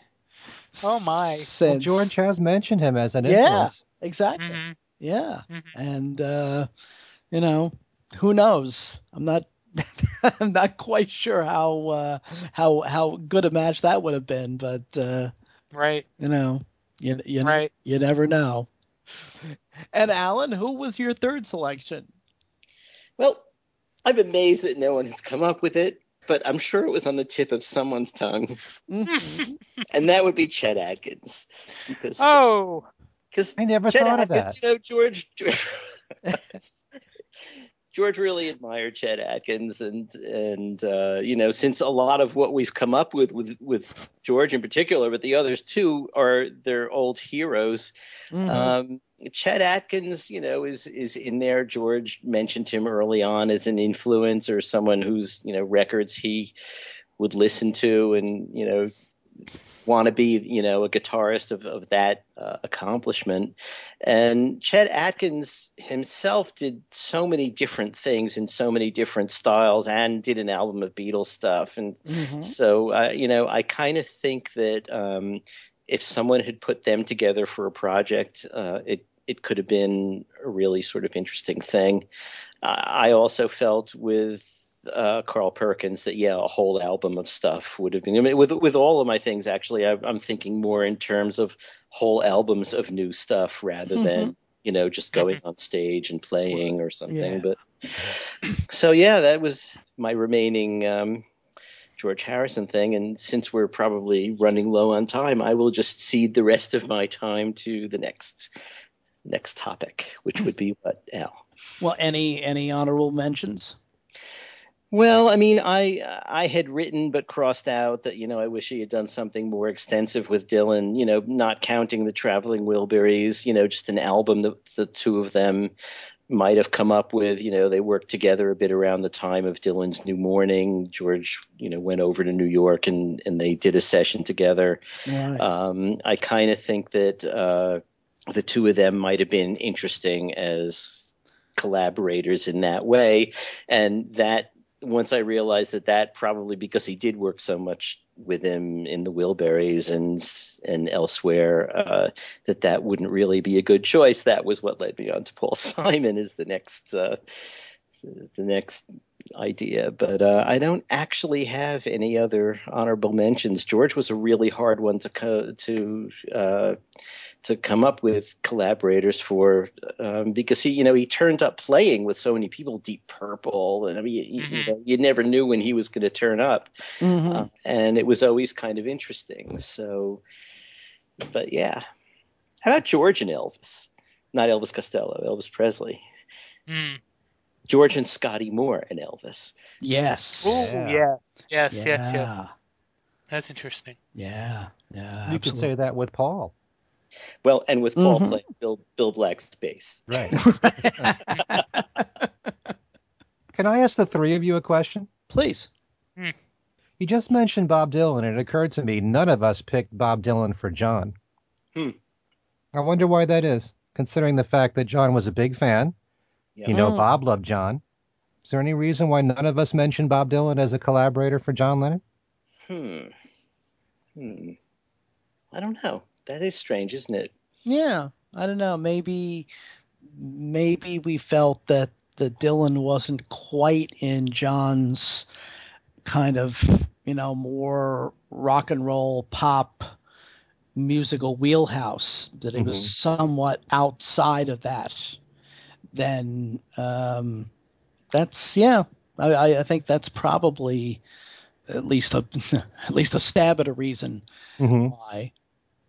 Oh my! Since, well, George has mentioned him as an yeah, influence. exactly. Mm-hmm. Yeah, mm-hmm. and uh, you know, who knows? I'm not. I'm not quite sure how uh, how how good a match that would have been, but uh, right, you know, you you right. you never know. And Allan, who was your third selection? Well, I'm amazed that no one has come up with it but I'm sure it was on the tip of someone's tongue. Mm-hmm. and that would be Chet Atkins. Because, oh, because I never Chet thought Atkins, of that. You know, George. George George really admired Chet Atkins, and and uh, you know, since a lot of what we've come up with with with George in particular, but the others too are their old heroes. Mm-hmm. Um, Chet Atkins, you know, is is in there. George mentioned him early on as an influence or someone whose you know records he would listen to, and you know want to be, you know, a guitarist of, of that uh, accomplishment. And Chet Atkins himself did so many different things in so many different styles and did an album of Beatles stuff. And mm-hmm. so, uh, you know, I kind of think that um, if someone had put them together for a project, uh, it, it could have been a really sort of interesting thing. I also felt with uh, Carl Perkins that yeah, a whole album of stuff would have been. I mean, with with all of my things, actually, I, am thinking more in terms of whole albums of new stuff rather mm-hmm. than you know just going on stage and playing or something. Yeah. But so yeah, that was my remaining um, George Harrison thing. And since we're probably running low on time, I will just cede the rest of my time to the next next topic, which would be what Al. Well, any any honorable mentions? Well, I mean, I I had written but crossed out that you know I wish he had done something more extensive with Dylan. You know, not counting the Traveling Wilburys. You know, just an album that the two of them might have come up with. You know, they worked together a bit around the time of Dylan's New Morning. George, you know, went over to New York and and they did a session together. Right. Um, I kind of think that uh, the two of them might have been interesting as collaborators in that way, and that once I realized that that probably because he did work so much with him in the Wilburys and and elsewhere, uh, that that wouldn't really be a good choice. That was what led me on to Paul Simon as the next uh, the next idea. But uh, I don't actually have any other honorable mentions. George was a really hard one to co- to uh, to come up with collaborators for um, because he you know he turned up playing with so many people deep purple and i mean mm-hmm. you, know, you never knew when he was going to turn up mm-hmm. uh, and it was always kind of interesting so but yeah how about george and elvis not elvis costello elvis presley mm. george and scotty moore and elvis yes Ooh, yeah. yes yes yeah. yes yes that's interesting yeah yeah you absolutely. could say that with paul well, and with Paul mm-hmm. playing Bill Bill Black's bass. Right. Can I ask the three of you a question? Please. Hmm. You just mentioned Bob Dylan, and it occurred to me none of us picked Bob Dylan for John. Hmm. I wonder why that is, considering the fact that John was a big fan. You know, mm. Bob loved John. Is there any reason why none of us mentioned Bob Dylan as a collaborator for John Lennon? Hmm. Hmm. I don't know that is strange, isn't it? Yeah, I don't know. Maybe maybe we felt that the Dylan wasn't quite in John's kind of you know more rock and roll pop musical wheelhouse that it was Mm-hmm. somewhat outside of that then um, that's yeah I, I- think that's probably at least a at least a stab at a reason hmm why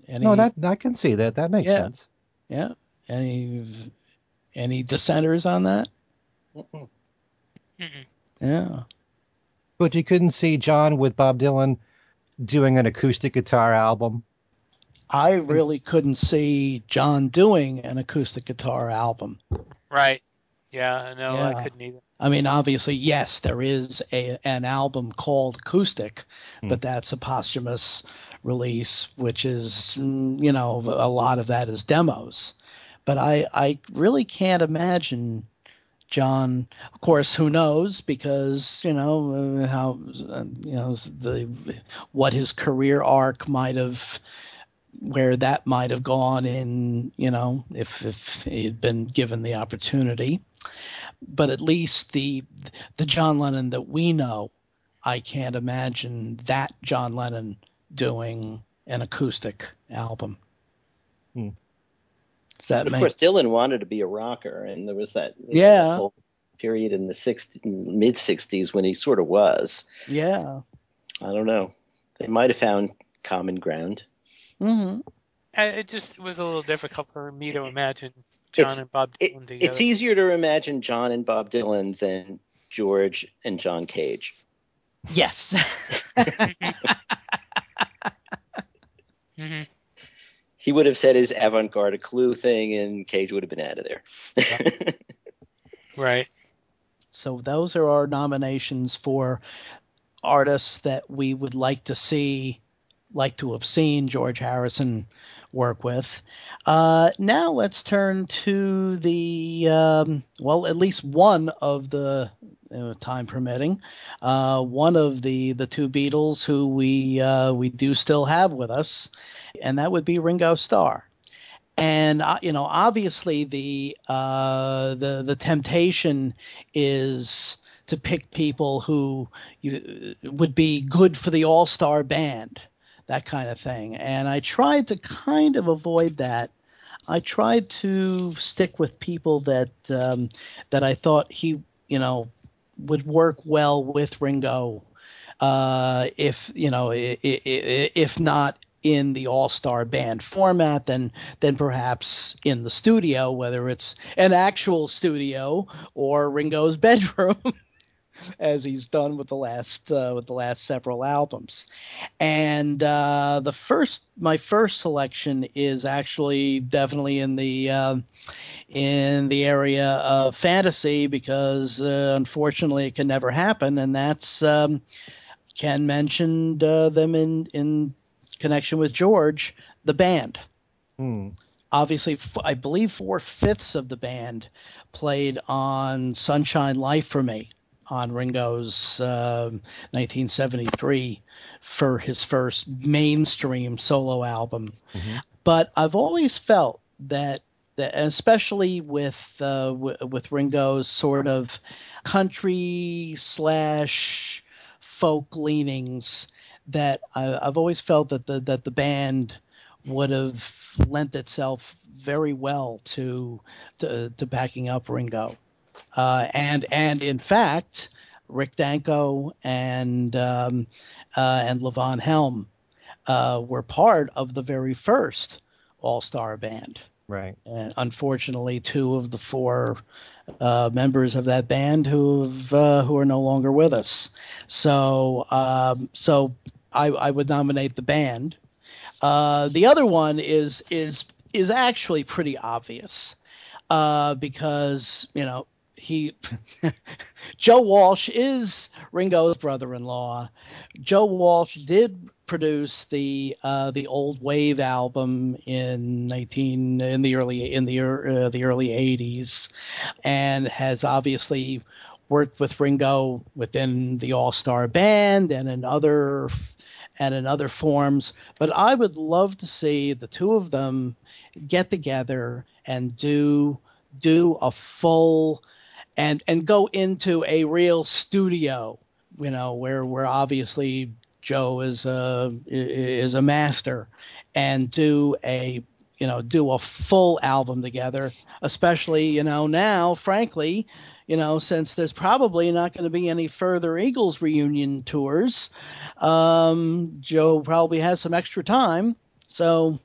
any, No, that I can see that. That makes Yeah. sense. yeah any any dissenters on that Mm-mm. Mm-mm. yeah But you couldn't see John with Bob Dylan doing an acoustic guitar album. I really couldn't see John doing an acoustic guitar album. Right. Yeah. No, Yeah. I couldn't either. I mean, obviously, yes, there is a an album called Acoustic, Hmm. but that's a posthumous release, which is, mm, you know, a lot of that is demos. But I I really can't imagine John. Of course, who knows? Because you know uh, how uh, you know the what his career arc might have where that might have gone in, you know, if if he'd been given the opportunity. But at least the the John Lennon that we know, I can't imagine that John Lennon doing an acoustic album. Hmm. Does that But of make course, Dylan wanted to be a rocker, and there was that Yeah. whole period in the 60, mid '60s when he sort of was. yeah. I don't know. They might have found common ground. hmm Uh, It just was a little difficult for me to imagine John It's- and Bob It, Dylan together. it's easier to imagine John and Bob Dylan than George and John Cage. Yes. hmm He would have said his avant-garde clue thing, and Cage would have been out of there. Right. So those are our nominations for artists that we would like to see, like to have seen George Harrison work with. Uh, now let's turn to the um, well, at least one of the uh, time permitting, uh, one of the the two Beatles who we uh, we do still have with us, and that would be Ringo Starr and uh, you know obviously the uh, the the temptation is to pick people who you, would be good for the all star band, that kind of thing. And I tried to kind of avoid that. I tried to stick with people that um, that I thought he you know would work well with Ringo. Uh, if you know, if not in the all-star band format, then then perhaps in the studio, whether it's an actual studio or Ringo's bedroom, as he's done with the last uh, with the last several albums. And uh, the first, my first selection is actually definitely in the uh, in the area of fantasy because uh, unfortunately it can never happen, and that's um, Ken mentioned uh, them in in connection with George, the band. Hmm. Obviously, f- I believe four fifths of the band played on "Sunshine Life for Me" on Ringo's um 1973 for his first mainstream solo album. Mhm. But I've always felt that that especially with uh, w- with Ringo's sort of country slash folk leanings, that I, I've always felt that the that the band would have lent itself very well to to, to backing up Ringo, uh, and and in fact, Rick Danko and um, uh, and Levon Helm uh, were part of the very first All Star band. Right. And unfortunately, two of the four uh, members of that band who uh, who are no longer with us. So um, so I, I would nominate the band. Uh, the other one is is is actually pretty obvious uh, because you know he Joe Walsh is Ringo's brother-in-law. Joe Walsh did produce the uh, the old wave album in 19 in the early in the uh, the early 80s and has obviously worked with Ringo within the All-Star Band and in other and in other forms but I would love to see the two of them get together and do do a full and and go into a real studio, you know, where where obviously Joe is a is a master, and do a you know do a full album together. Especially you know now, frankly, you know since there's probably not going to be any further Eagles reunion tours, um, Joe probably has some extra time, so.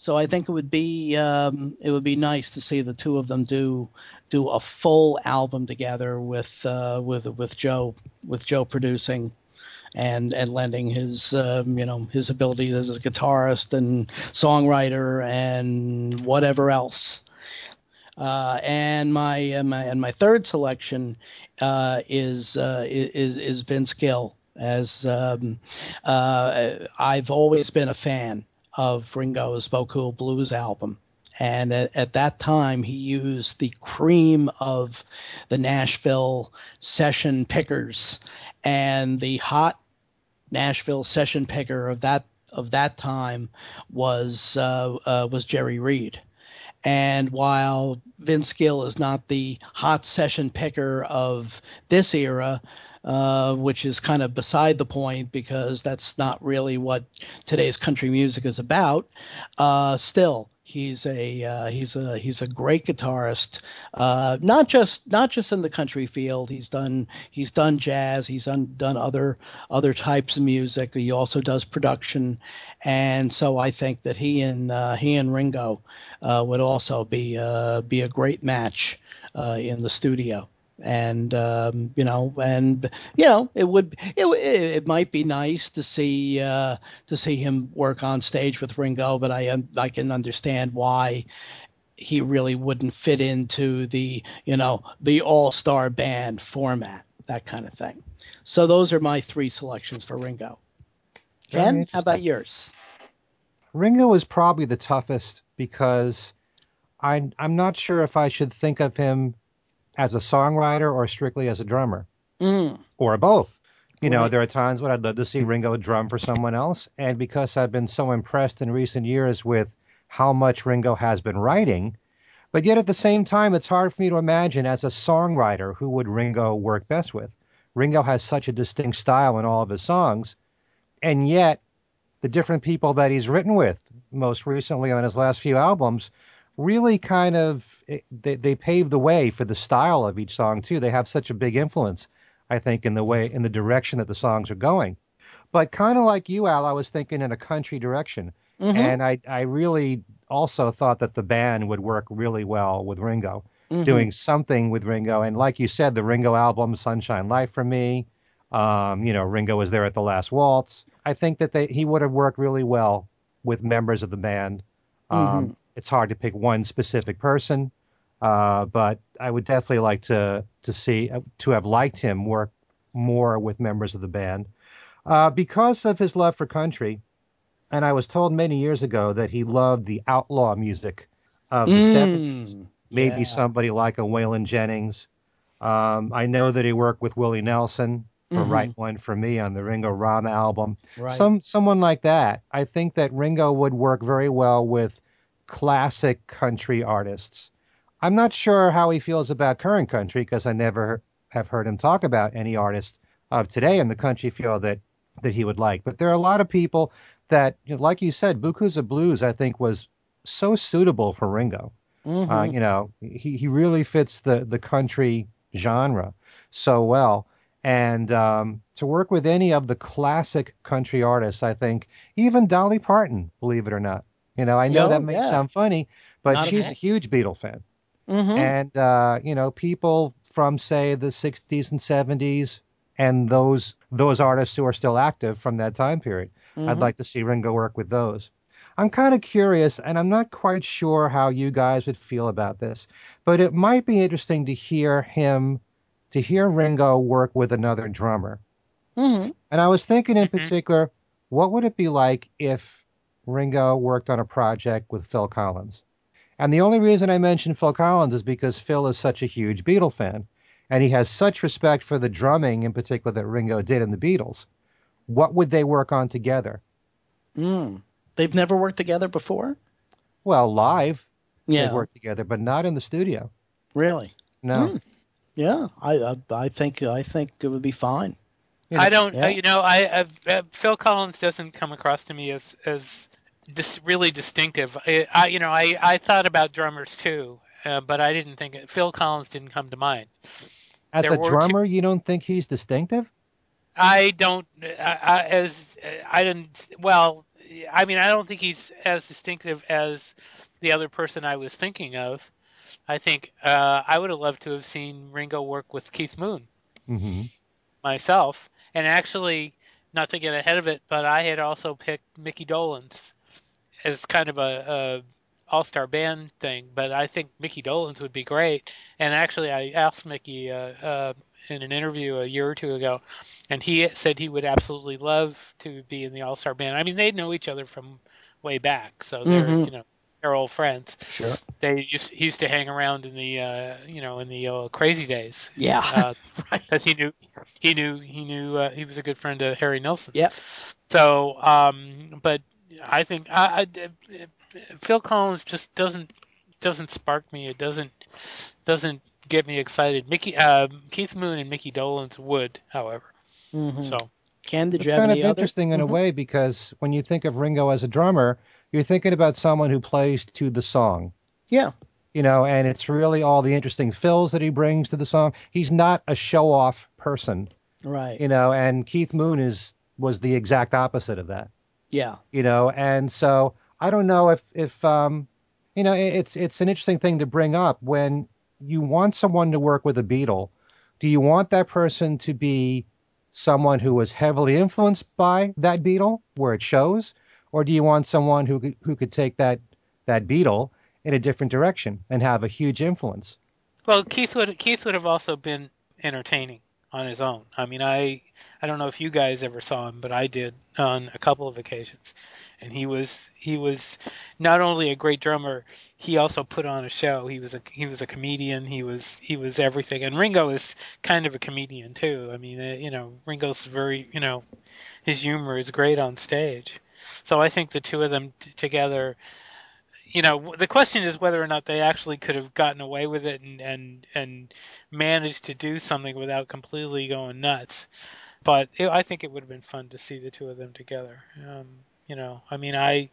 So I think it would be um, it would be nice to see the two of them do do a full album together with uh, with with Joe with Joe producing and and lending his um, you know his abilities as a guitarist and songwriter and whatever else. Uh, and my, uh, my and my third selection uh, is, uh, is is Vince Gill. As um, uh, I've always been a fan of Ringo's Beaucoup Blues album. And at, at, that time, he used the cream of the Nashville session pickers, and the hot Nashville session picker of that of that time was uh, uh, was Jerry Reed. And while Vince Gill is not the hot session picker of this era, uh, which is kind of beside the point because that's not really what today's country music is about, uh, still He's a uh, he's a he's a great guitarist. Uh, not just not just in the country field. He's done he's done jazz. He's done done other other types of music. He also does production, and so I think that he and uh, he and Ringo uh, would also be uh, be a great match uh, in the studio and um, you know, and you know, it would it it might be nice to see uh, to see him work on stage with Ringo, but I I can understand why he really wouldn't fit into the you know the all star band format, that kind of thing. So those are my three selections for Ringo. Ken, how about yours? Ringo is probably the toughest because I I'm not sure if I should think of him as a songwriter or strictly as a drummer mm. or both. You right. know, there are times when I'd love to see Ringo drum for someone else. And because I've been so impressed in recent years with how much Ringo has been writing, but yet at the same time, it's hard for me to imagine as a songwriter who would Ringo work best with. Ringo has such a distinct style in all of his songs, and yet the different people that he's written with, most recently on his last few albums, really kind of they, they pave the way for the style of each song too. They have such a big influence, I think, in the way in the direction that the songs are going. But kind of like you, Al, I was thinking in a country direction, mm-hmm. and I I really also thought that the band would work really well with Ringo, mm-hmm. doing something with Ringo. And like you said, the Ringo album, Sunshine Life for me. Um, you know, Ringo was there at the last waltz. I think that they, he would have worked really well with members of the band. Um, mm-hmm it's hard to pick one specific person, uh, but I would definitely like to to see to have liked him work more with members of the band uh, because of his love for country. And I was told many years ago that he loved the outlaw music of the mm, 70s. Maybe yeah. somebody like a Waylon Jennings. Um, I know that he worked with Willie Nelson for mm-hmm. Write One for Me on the Ringo Rama album. Right. Some someone like that. I think that Ringo would work very well with classic country artists. I'm not sure how he feels about current country because I never have heard him talk about any artist of today in the country field that that he would like. But there are a lot of people that, you know, like you said, of Blues, I think, was so suitable for Ringo. Mm-hmm. Uh, you know, he, he really fits the, the country genre so well. And um, to work with any of the classic country artists, I think, even Dolly Parton, believe it or not, you know, I know Yo, that may yeah. sound funny, but Not she's a, a, huge Beatle fan. Mm-hmm. And, uh, you know, people from, say, the 60s and 70s and those those artists who are still active from that time period. Mm-hmm. I'd like to see Ringo work with those. I'm kind of curious, and I'm not quite sure how you guys would feel about this, but it might be interesting to hear him, to hear Ringo work with another drummer. Mm-hmm. And I was thinking in mm-hmm. particular, what would it be like if Ringo worked on a project with Phil Collins. And the only reason I mention Phil Collins is because Phil is such a huge Beatle fan, and he has such respect for the drumming in particular that Ringo did in the Beatles. What would they work on together? Mm. They've never worked together before? Well, live. Yeah. They've worked together, but not in the studio. Really? No. Hmm. Yeah. I, I I think I think it would be fine. Yeah. I don't, Yeah. uh, you know, I uh, uh, Phil Collins doesn't come across to me as as dis- really distinctive. I, I, you know, I I thought about drummers too, uh, but I didn't think Phil Collins didn't come to mind. As There a were two- drummer, you don't think he's distinctive? I don't, I, I, as I didn't. Well, I mean, I don't think he's as distinctive as the other person I was thinking of. I think uh, I would have loved to have seen Ringo work with Keith Moon. hmm myself. And actually, not to get ahead of it, but I had also picked Mickey Dolenz as kind of a, a all-star band thing. But I think Mickey Dolenz would be great. And actually, I asked Mickey uh, uh, in an interview a year or two ago, and he said he would absolutely love to be in the all-star band. I mean, they know each other from way back, so they're Mhm. you know they're old friends. Sure. They used he used to hang around in the uh, you know in the uh, crazy days Yeah. uh, because he knew he knew he knew uh, he was a good friend of Harry Nilsson. Yep. So, um, but I think I, I, Phil Collins just doesn't doesn't spark me. It doesn't doesn't get me excited. Mickey um, Keith Moon and Mickey Dolenz would, however. Mhm. So Ken, did It's kind of any other- interesting in a Mhm. way because when you think of Ringo as a drummer, you're thinking about someone who plays to the song. Yeah. You know, and it's really all the interesting fills that he brings to the song. He's not a show off person, Right. you know, and Keith Moon is was the exact opposite of that. Yeah. you know and so i don't know if if um you know it's it's an interesting thing to bring up. When you want someone to work with a beatle do you want that person to be someone who was heavily influenced by that beatle where it shows? Or do you want someone who could, who could take that that beatle in a different direction and have a huge influence? Well, Keith would Keith would have also been entertaining on his own. I mean, I I don't know if you guys ever saw him, but I did on a couple of occasions, and he was he was not only a great drummer, he also put on a show. He was a he was a comedian. He was he was everything. And Ringo is kind of a comedian too. I mean, uh, you know, Ringo's very you know, his humor is great on stage. So I think the two of them t- together you know, the question is whether or not they actually could have gotten away with it and and and managed to do something without completely going nuts. But it, I think it would have been fun to see the two of them together. Um, you know, I mean, I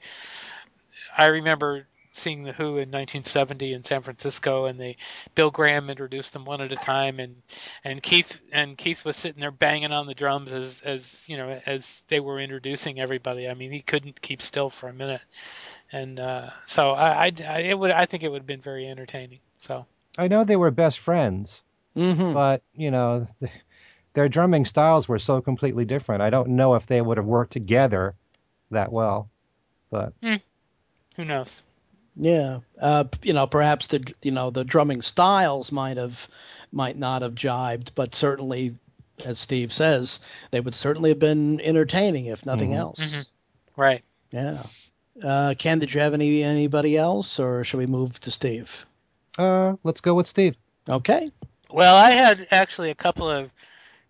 I remember seeing the Who in 1970 in San Francisco, and they Bill Graham introduced them one at a time, and and Keith and Keith was sitting there banging on the drums as as you know as they were introducing everybody. I mean, he couldn't keep still for a minute and uh, so I, I, I, it would, I think it would have been very entertaining. So i know they were best friends Mm-hmm. but you know th- their drumming styles were so completely different i don't know if they would have worked together that well but who knows? Yeah, uh, you know, perhaps the you know the drumming styles might have might not have jibed, but certainly, as Steve says, they would certainly have been entertaining if nothing Mhm. else. Mhm. Right. Yeah. Uh, Ken, did you have any anybody else, or should we move to Steve? uh let's go with steve Okay. Well, I had actually a couple of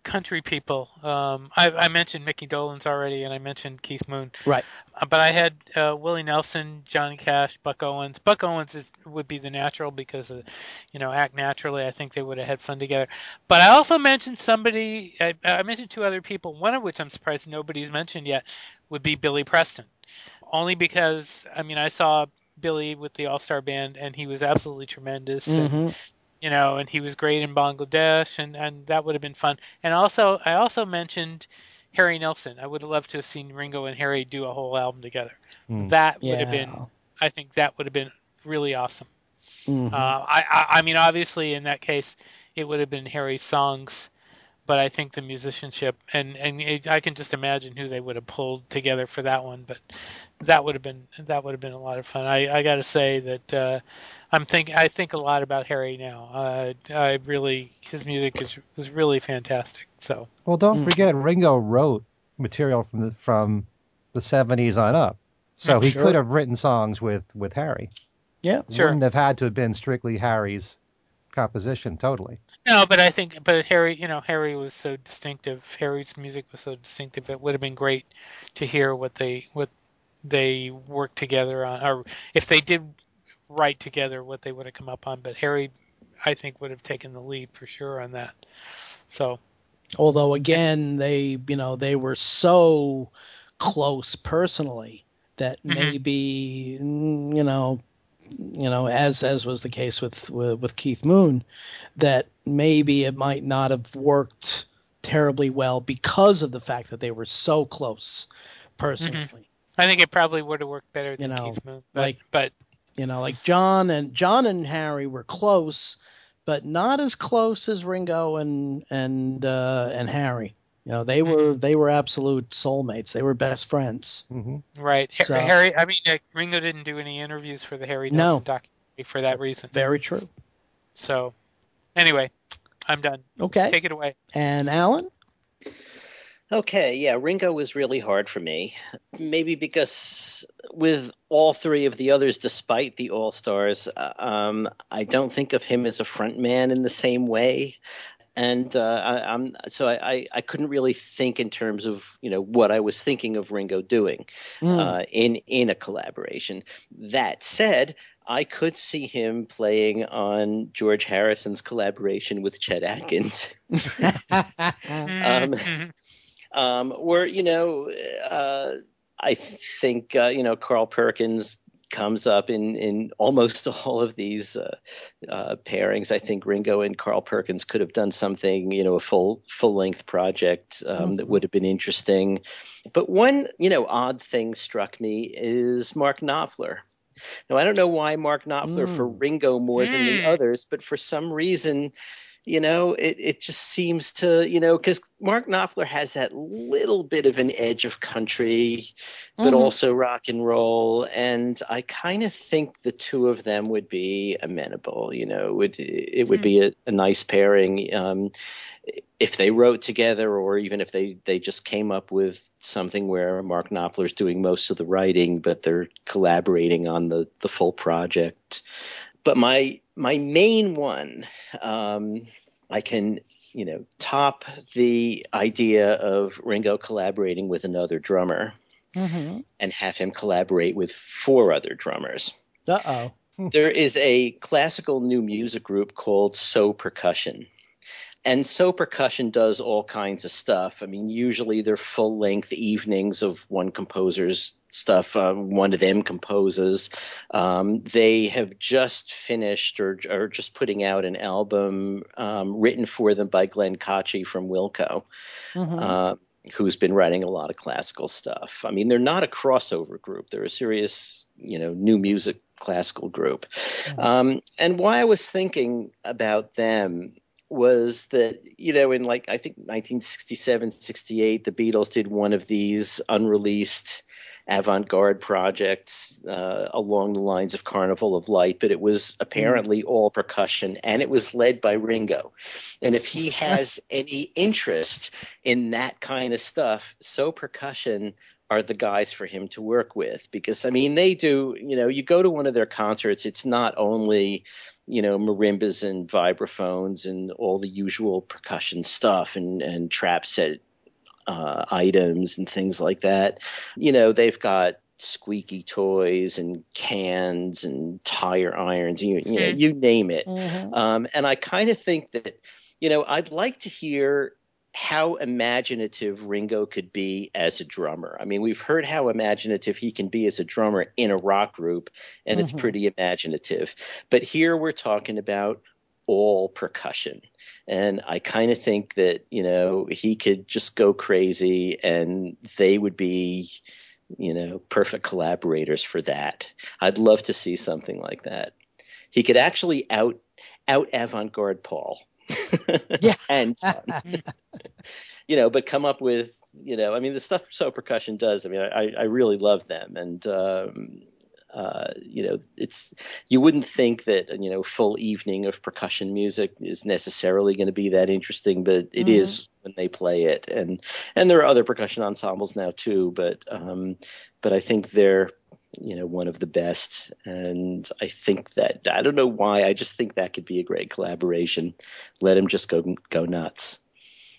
country people. Um, I, I mentioned Mickey Dolenz already, and I mentioned Keith Moon. Right. Uh, But I had uh, Willie Nelson, Johnny Cash, Buck Owens. Buck Owens is, would be the natural because of, you know, act naturally. I think they would have had fun together. But I also mentioned somebody. I, I mentioned two other people. One of which I'm surprised nobody's mentioned yet would be Billy Preston, only because I mean I saw Billy with the All Star Band and he was absolutely tremendous. And, hmm you know, and he was great in Bangladesh, and and that would have been fun. And also, I also mentioned Harry Nilsson. I would have loved to have seen Ringo and Harry do a whole album together. Hmm. That would Yeah. have been, I think, that would have been really awesome. Mhm. Uh, I, I I mean, obviously, in that case, it would have been Harry's songs, but I think the musicianship and and it, I can just imagine who they would have pulled together for that one. But that would have been that would have been a lot of fun. I I got to say that uh, I'm think I think a lot about Harry now. Uh, I really his music is is really fantastic. So Well, don't Mm. forget Ringo wrote material from the from the 70s on up. So he Sure. could have written songs with with Harry. yeah. Sure. Wouldn't have had to have been strictly Harry's composition totally. no, but I think but Harry, you know, Harry was so distinctive. Harry's music was so distinctive. It would have been great to hear what they what they worked together on, or if they did write together what they would have come up on. But Harry, I think, would have taken the lead for sure on that. So, although again, they you know they were so close personally that Mhm. maybe mm, you know you know as as was the case with, with with Keith Moon that maybe it might not have worked terribly well because of the fact that they were so close personally. I think it probably would have worked better than You know, Keith Moon. But, like- but You know, like John and John and Harry were close, but not as close as Ringo and and uh, and Harry. You know, they were they were absolute soulmates. They were best friends. hmm right, So- Harry. I mean, uh, Ringo didn't do any interviews for the Harry No. Nilsson documentary for that reason. Very true. So, anyway, I'm done. Okay. Take it away. And Allan? Okay, yeah, Ringo was really hard for me. Maybe because with all three of the others, despite the All Stars, uh, um, I don't think of him as a front man in the same way. And uh, I, I'm so I, I, couldn't really think in terms of you know what I was thinking of Ringo doing Mm. uh, in in a collaboration. That said, I could see him playing on George Harrison's collaboration with Chet Atkins. Um, Mhm. um, or you know, uh, I think uh, you know Carl Perkins comes up in in almost all of these uh, uh, pairings. I think Ringo and Carl Perkins could have done something, you know, a full full length project um, that Mhm. would have been interesting. But one you know odd thing struck me is Mark Knopfler. Now I don't know why Mark Knopfler for Mm. Ringo more than the Mm. others, but for some reason you know, it, it just seems to, you know, because Mark Knopfler has that little bit of an edge of country, but Mhm. also rock and roll. And I kind of think the two of them would be amenable, you know, it would, it would be a, a nice pairing. Um, if they wrote together or even if they, they just came up with something where Mark Knopfler's doing most of the writing, but they're collaborating on the, the full project. But my my main one, um, I can you know top the idea of Ringo collaborating with another drummer Mm-hmm. and have him collaborate with four other drummers. Uh oh. There is a classical new music group called So Percussion. And So Percussion does all kinds of stuff. I mean, usually they're full length evenings of one composer's stuff. Um, one of them composes. Um, they have just finished or, or just putting out an album um, written for them by Glenn Kotche from Wilco Mhm. uh, who's been writing a lot of classical stuff. I mean, they're not a crossover group; they're a serious, you know, new music classical group. Mhm. Um, and why I was thinking about them was that you know in like i think 1967 68 the beatles did one of these unreleased avant-garde projects uh, along the lines of carnival of light but it was apparently all percussion and it was led by ringo. And if he has any interest in that kind of stuff so percussion are the guys for him to work with because i mean they do you know you go to one of their concerts it's not only you know marimbas and vibraphones and all the usual percussion stuff and and trap set uh, items and things like that you know they've got squeaky toys and cans and tire irons you, you know Hmm. you name it Mhm. um, and I kind of think that, you know, I'd like to hear how imaginative Ringo could be as a drummer. I mean, we've heard how imaginative he can be as a drummer in a rock group, and it's Mhm. pretty imaginative. But here we're talking about all percussion. And I kind of think that, you know, he could just go crazy and they would be, you know, perfect collaborators for that. I'd love to see something like that. He could actually out out avant-garde Paul. Yeah. and John. you know, but come up with, you know, I mean, the stuff So Percussion does. I mean, I, I really love them, and um, uh, you know, it's you wouldn't think that you know, full evening of percussion music is necessarily going to be that interesting, but it Mhm. is when they play it, and and there are other percussion ensembles now too, but um, but I think they're you know one of the best and i think that i don't know why i just think that could be a great collaboration let him just go go nuts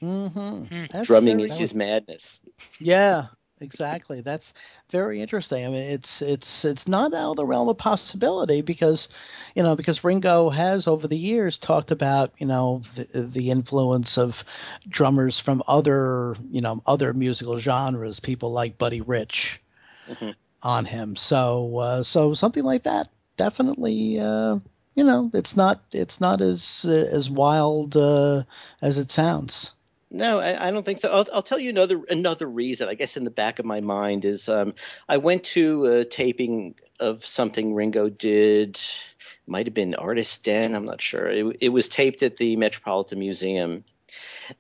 Mhm. Hmm. Drumming is good. his madness Yeah. exactly. That's very interesting. I mean, it's it's it's not out of the realm of possibility because, you know, because Ringo has over the years talked about you know the, the influence of drummers from other you know other musical genres, people like Buddy Rich, mm-hmm. On him. So uh, so something like that definitely. Uh, you know, it's not it's not as uh, as wild uh, as it sounds. No, I, I, don't think so. I'll, I'll, tell you another another reason. I guess in the back of my mind is um, I went to a taping of something Ringo did. Might have been Artist Den. I'm not sure. It, it was taped at the Metropolitan Museum,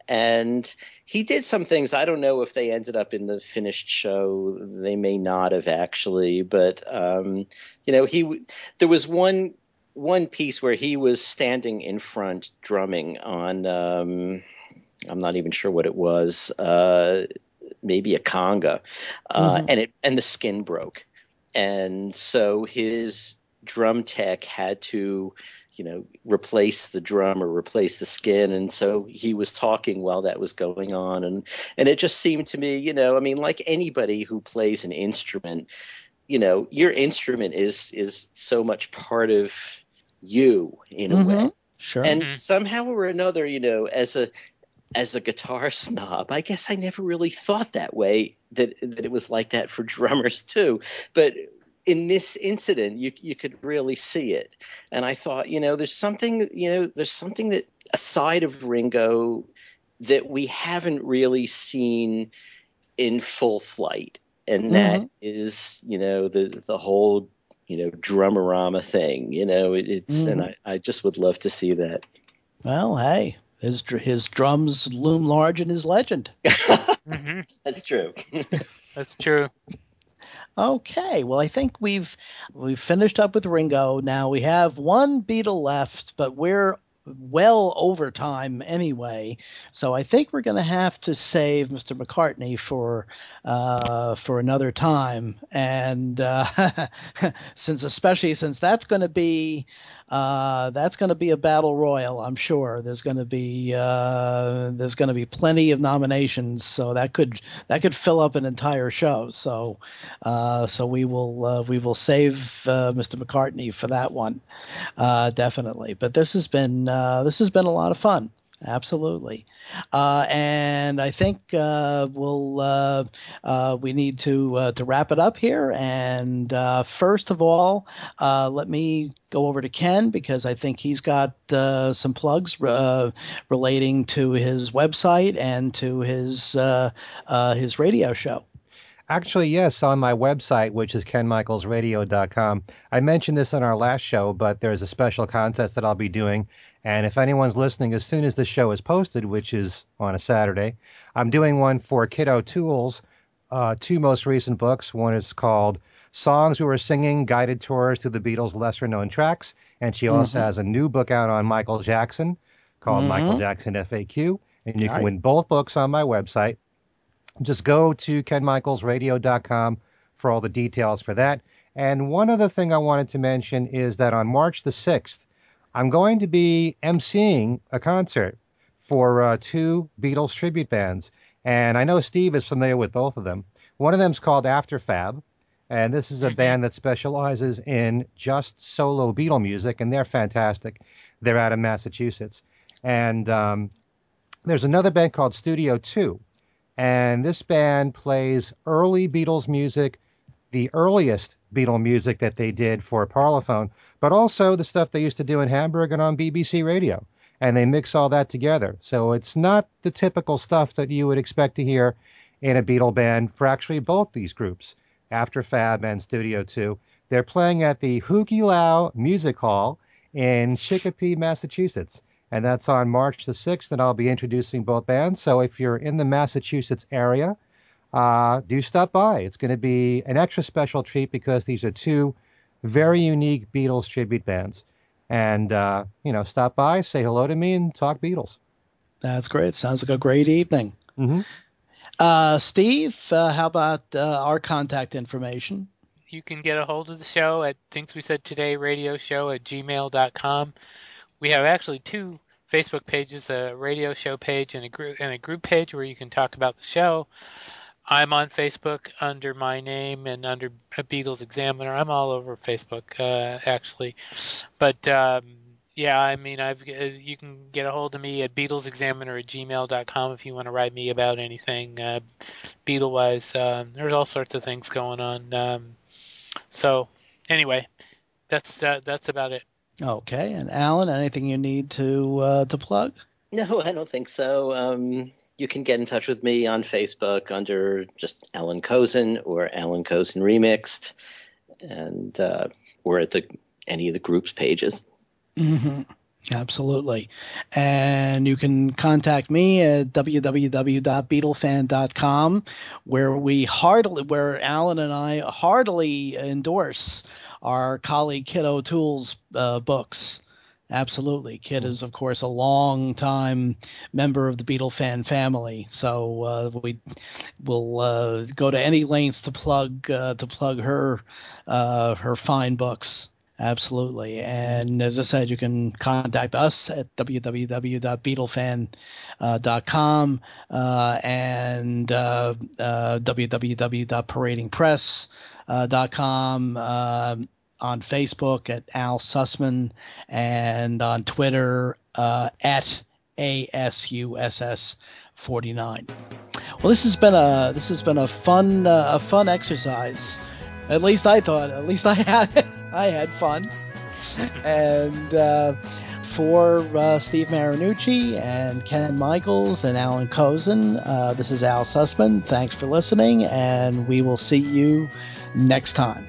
and he did some things. I don't know if they ended up in the finished show. They may not have actually, but um, you know, he there was one one piece where he was standing in front drumming on. Um, I'm not even sure what it was. Uh, maybe a conga, uh, mm-hmm. and it and the skin broke, and so his drum tech had to, you know, replace the drum or replace the skin, and so he was talking while that was going on, and and it just seemed to me, you know, I mean, like anybody who plays an instrument, you know, your instrument is is so much part of you in a mm-hmm. way. Sure. And mm-hmm. somehow or another, you know, as a as a guitar snob, I guess I never really thought that way that that it was like that for drummers too. But in this incident, you you could really see it, and I thought, you know, there's something, you know, there's something that aside of Ringo that we haven't really seen in full flight, and that mm-hmm. is, you know, the the whole you know drummerama thing. You know, it, it's mm-hmm. and I I just would love to see that. Well, hey, his his drums loom large in his legend. mm-hmm. That's true. That's true. Okay, well, I think we've we've finished up with Ringo. Now we have one Beatle left, but we're well over time anyway. So I think we're going to have to save Mr. McCartney for uh, for another time, and uh, since especially since that's going to be uh, that's going to be a battle royal, I'm sure. There's going to be uh, there's going to be plenty of nominations, so that could that could fill up an entire show. So uh, so we will uh, we will save uh, Mr. McCartney for that one, uh, definitely. But this has been this has been a lot of fun. Absolutely. Uh, and I think uh, we'll uh, uh we need to uh, to wrap it up here. And uh, first of all, let me go over to Ken because I think he's got some plugs relating to his website and to his his radio show. Actually, yes, on my website, which is kenmichaelsradio.com. I mentioned this in our last show, but there's a special contest that I'll be doing and if anyone's listening, as soon as the show is posted, which is on a Saturday, I'm doing one for Kit O'Toole's, uh, two most recent books. One is called Songs We Were Singing Guided Tours to the Beatles' Lesser Known Tracks. And she also mm-hmm. has a new book out on Michael Jackson called mm-hmm. Michael Jackson FAQ. And you can win both books on my website. Just go to kenmichaelsradio.com for all the details for that. And one other thing I wanted to mention is that on March the 6th, I'm going to be emceeing a concert for uh, two Beatles tribute bands, and I know Steve is familiar with both of them. One of them is called Afterfab, and this is a mm-hmm. band that specializes in just solo Beatle music, and they're fantastic. They're out of Massachusetts, and um, there's another band called Studio Two, and this band plays early Beatles music, the earliest Beatle music that they did for Parlophone, but also the stuff they used to do in Hamburg and on BBC Radio. And they mix all that together. So it's not the typical stuff that you would expect to hear in a Beatle band for actually both these groups, Afterfab and Studio 2. They're playing at the Hu Ke Lau Music Hall in Chicopee, Massachusetts. And that's on March the 6th, and I'll be introducing both bands. So if you're in the Massachusetts area, uh, do stop by. It's going to be an extra special treat because these are two very unique Beatles tribute bands. And, uh, you know, stop by, say hello to me, and talk Beatles. That's great. Sounds like a great evening. Mm-hmm. Uh, Steve, uh, how about uh, our contact information? You can get a hold of the show at Things We Said Today Radio Show at gmail.com. We have actually two Facebook pages, a radio show page and a group and a group page where you can talk about the show. I'm on Facebook under my name and under Beatles Examiner. I'm all over Facebook, uh, actually. But um, yeah, I mean, I've uh, you can get a hold of me at BeatlesExaminer at gmail.com if you want to write me about anything uh, Beatle wise. Um, there's all sorts of things going on. Um, so anyway, that's uh, that's about it. Okay, and Allan, anything you need to uh, to plug? No, I don't think so. Um, you can get in touch with me on Facebook under just Allan Kozinn or Allan Kozinn Remixed, and uh, or at the any of the groups pages. Mm-hmm. Absolutely. And you can contact me at www.beatlefan.com, where we heartily, where Alan and I heartily endorse our colleague Kit O'Toole's uh, books. Absolutely. Kit is, of course, a long time member of the Beatle fan family, so uh, we will uh, go to any lengths to plug uh, to plug her uh, her fine books. Absolutely. And as I said, you can contact us at www.beatlefan.com uh, and uh, uh, www.paradingpress.com. On Facebook at Al Sussman and on Twitter uh, at ASUSS49. Well, this has been a this has been a fun uh, a fun exercise. At least I thought. At least I had I had fun. and uh, for uh, Steve Marinucci and Ken Michaels and Allan Kozinn, uh, this is Al Sussman. Thanks for listening, and we will see you next time.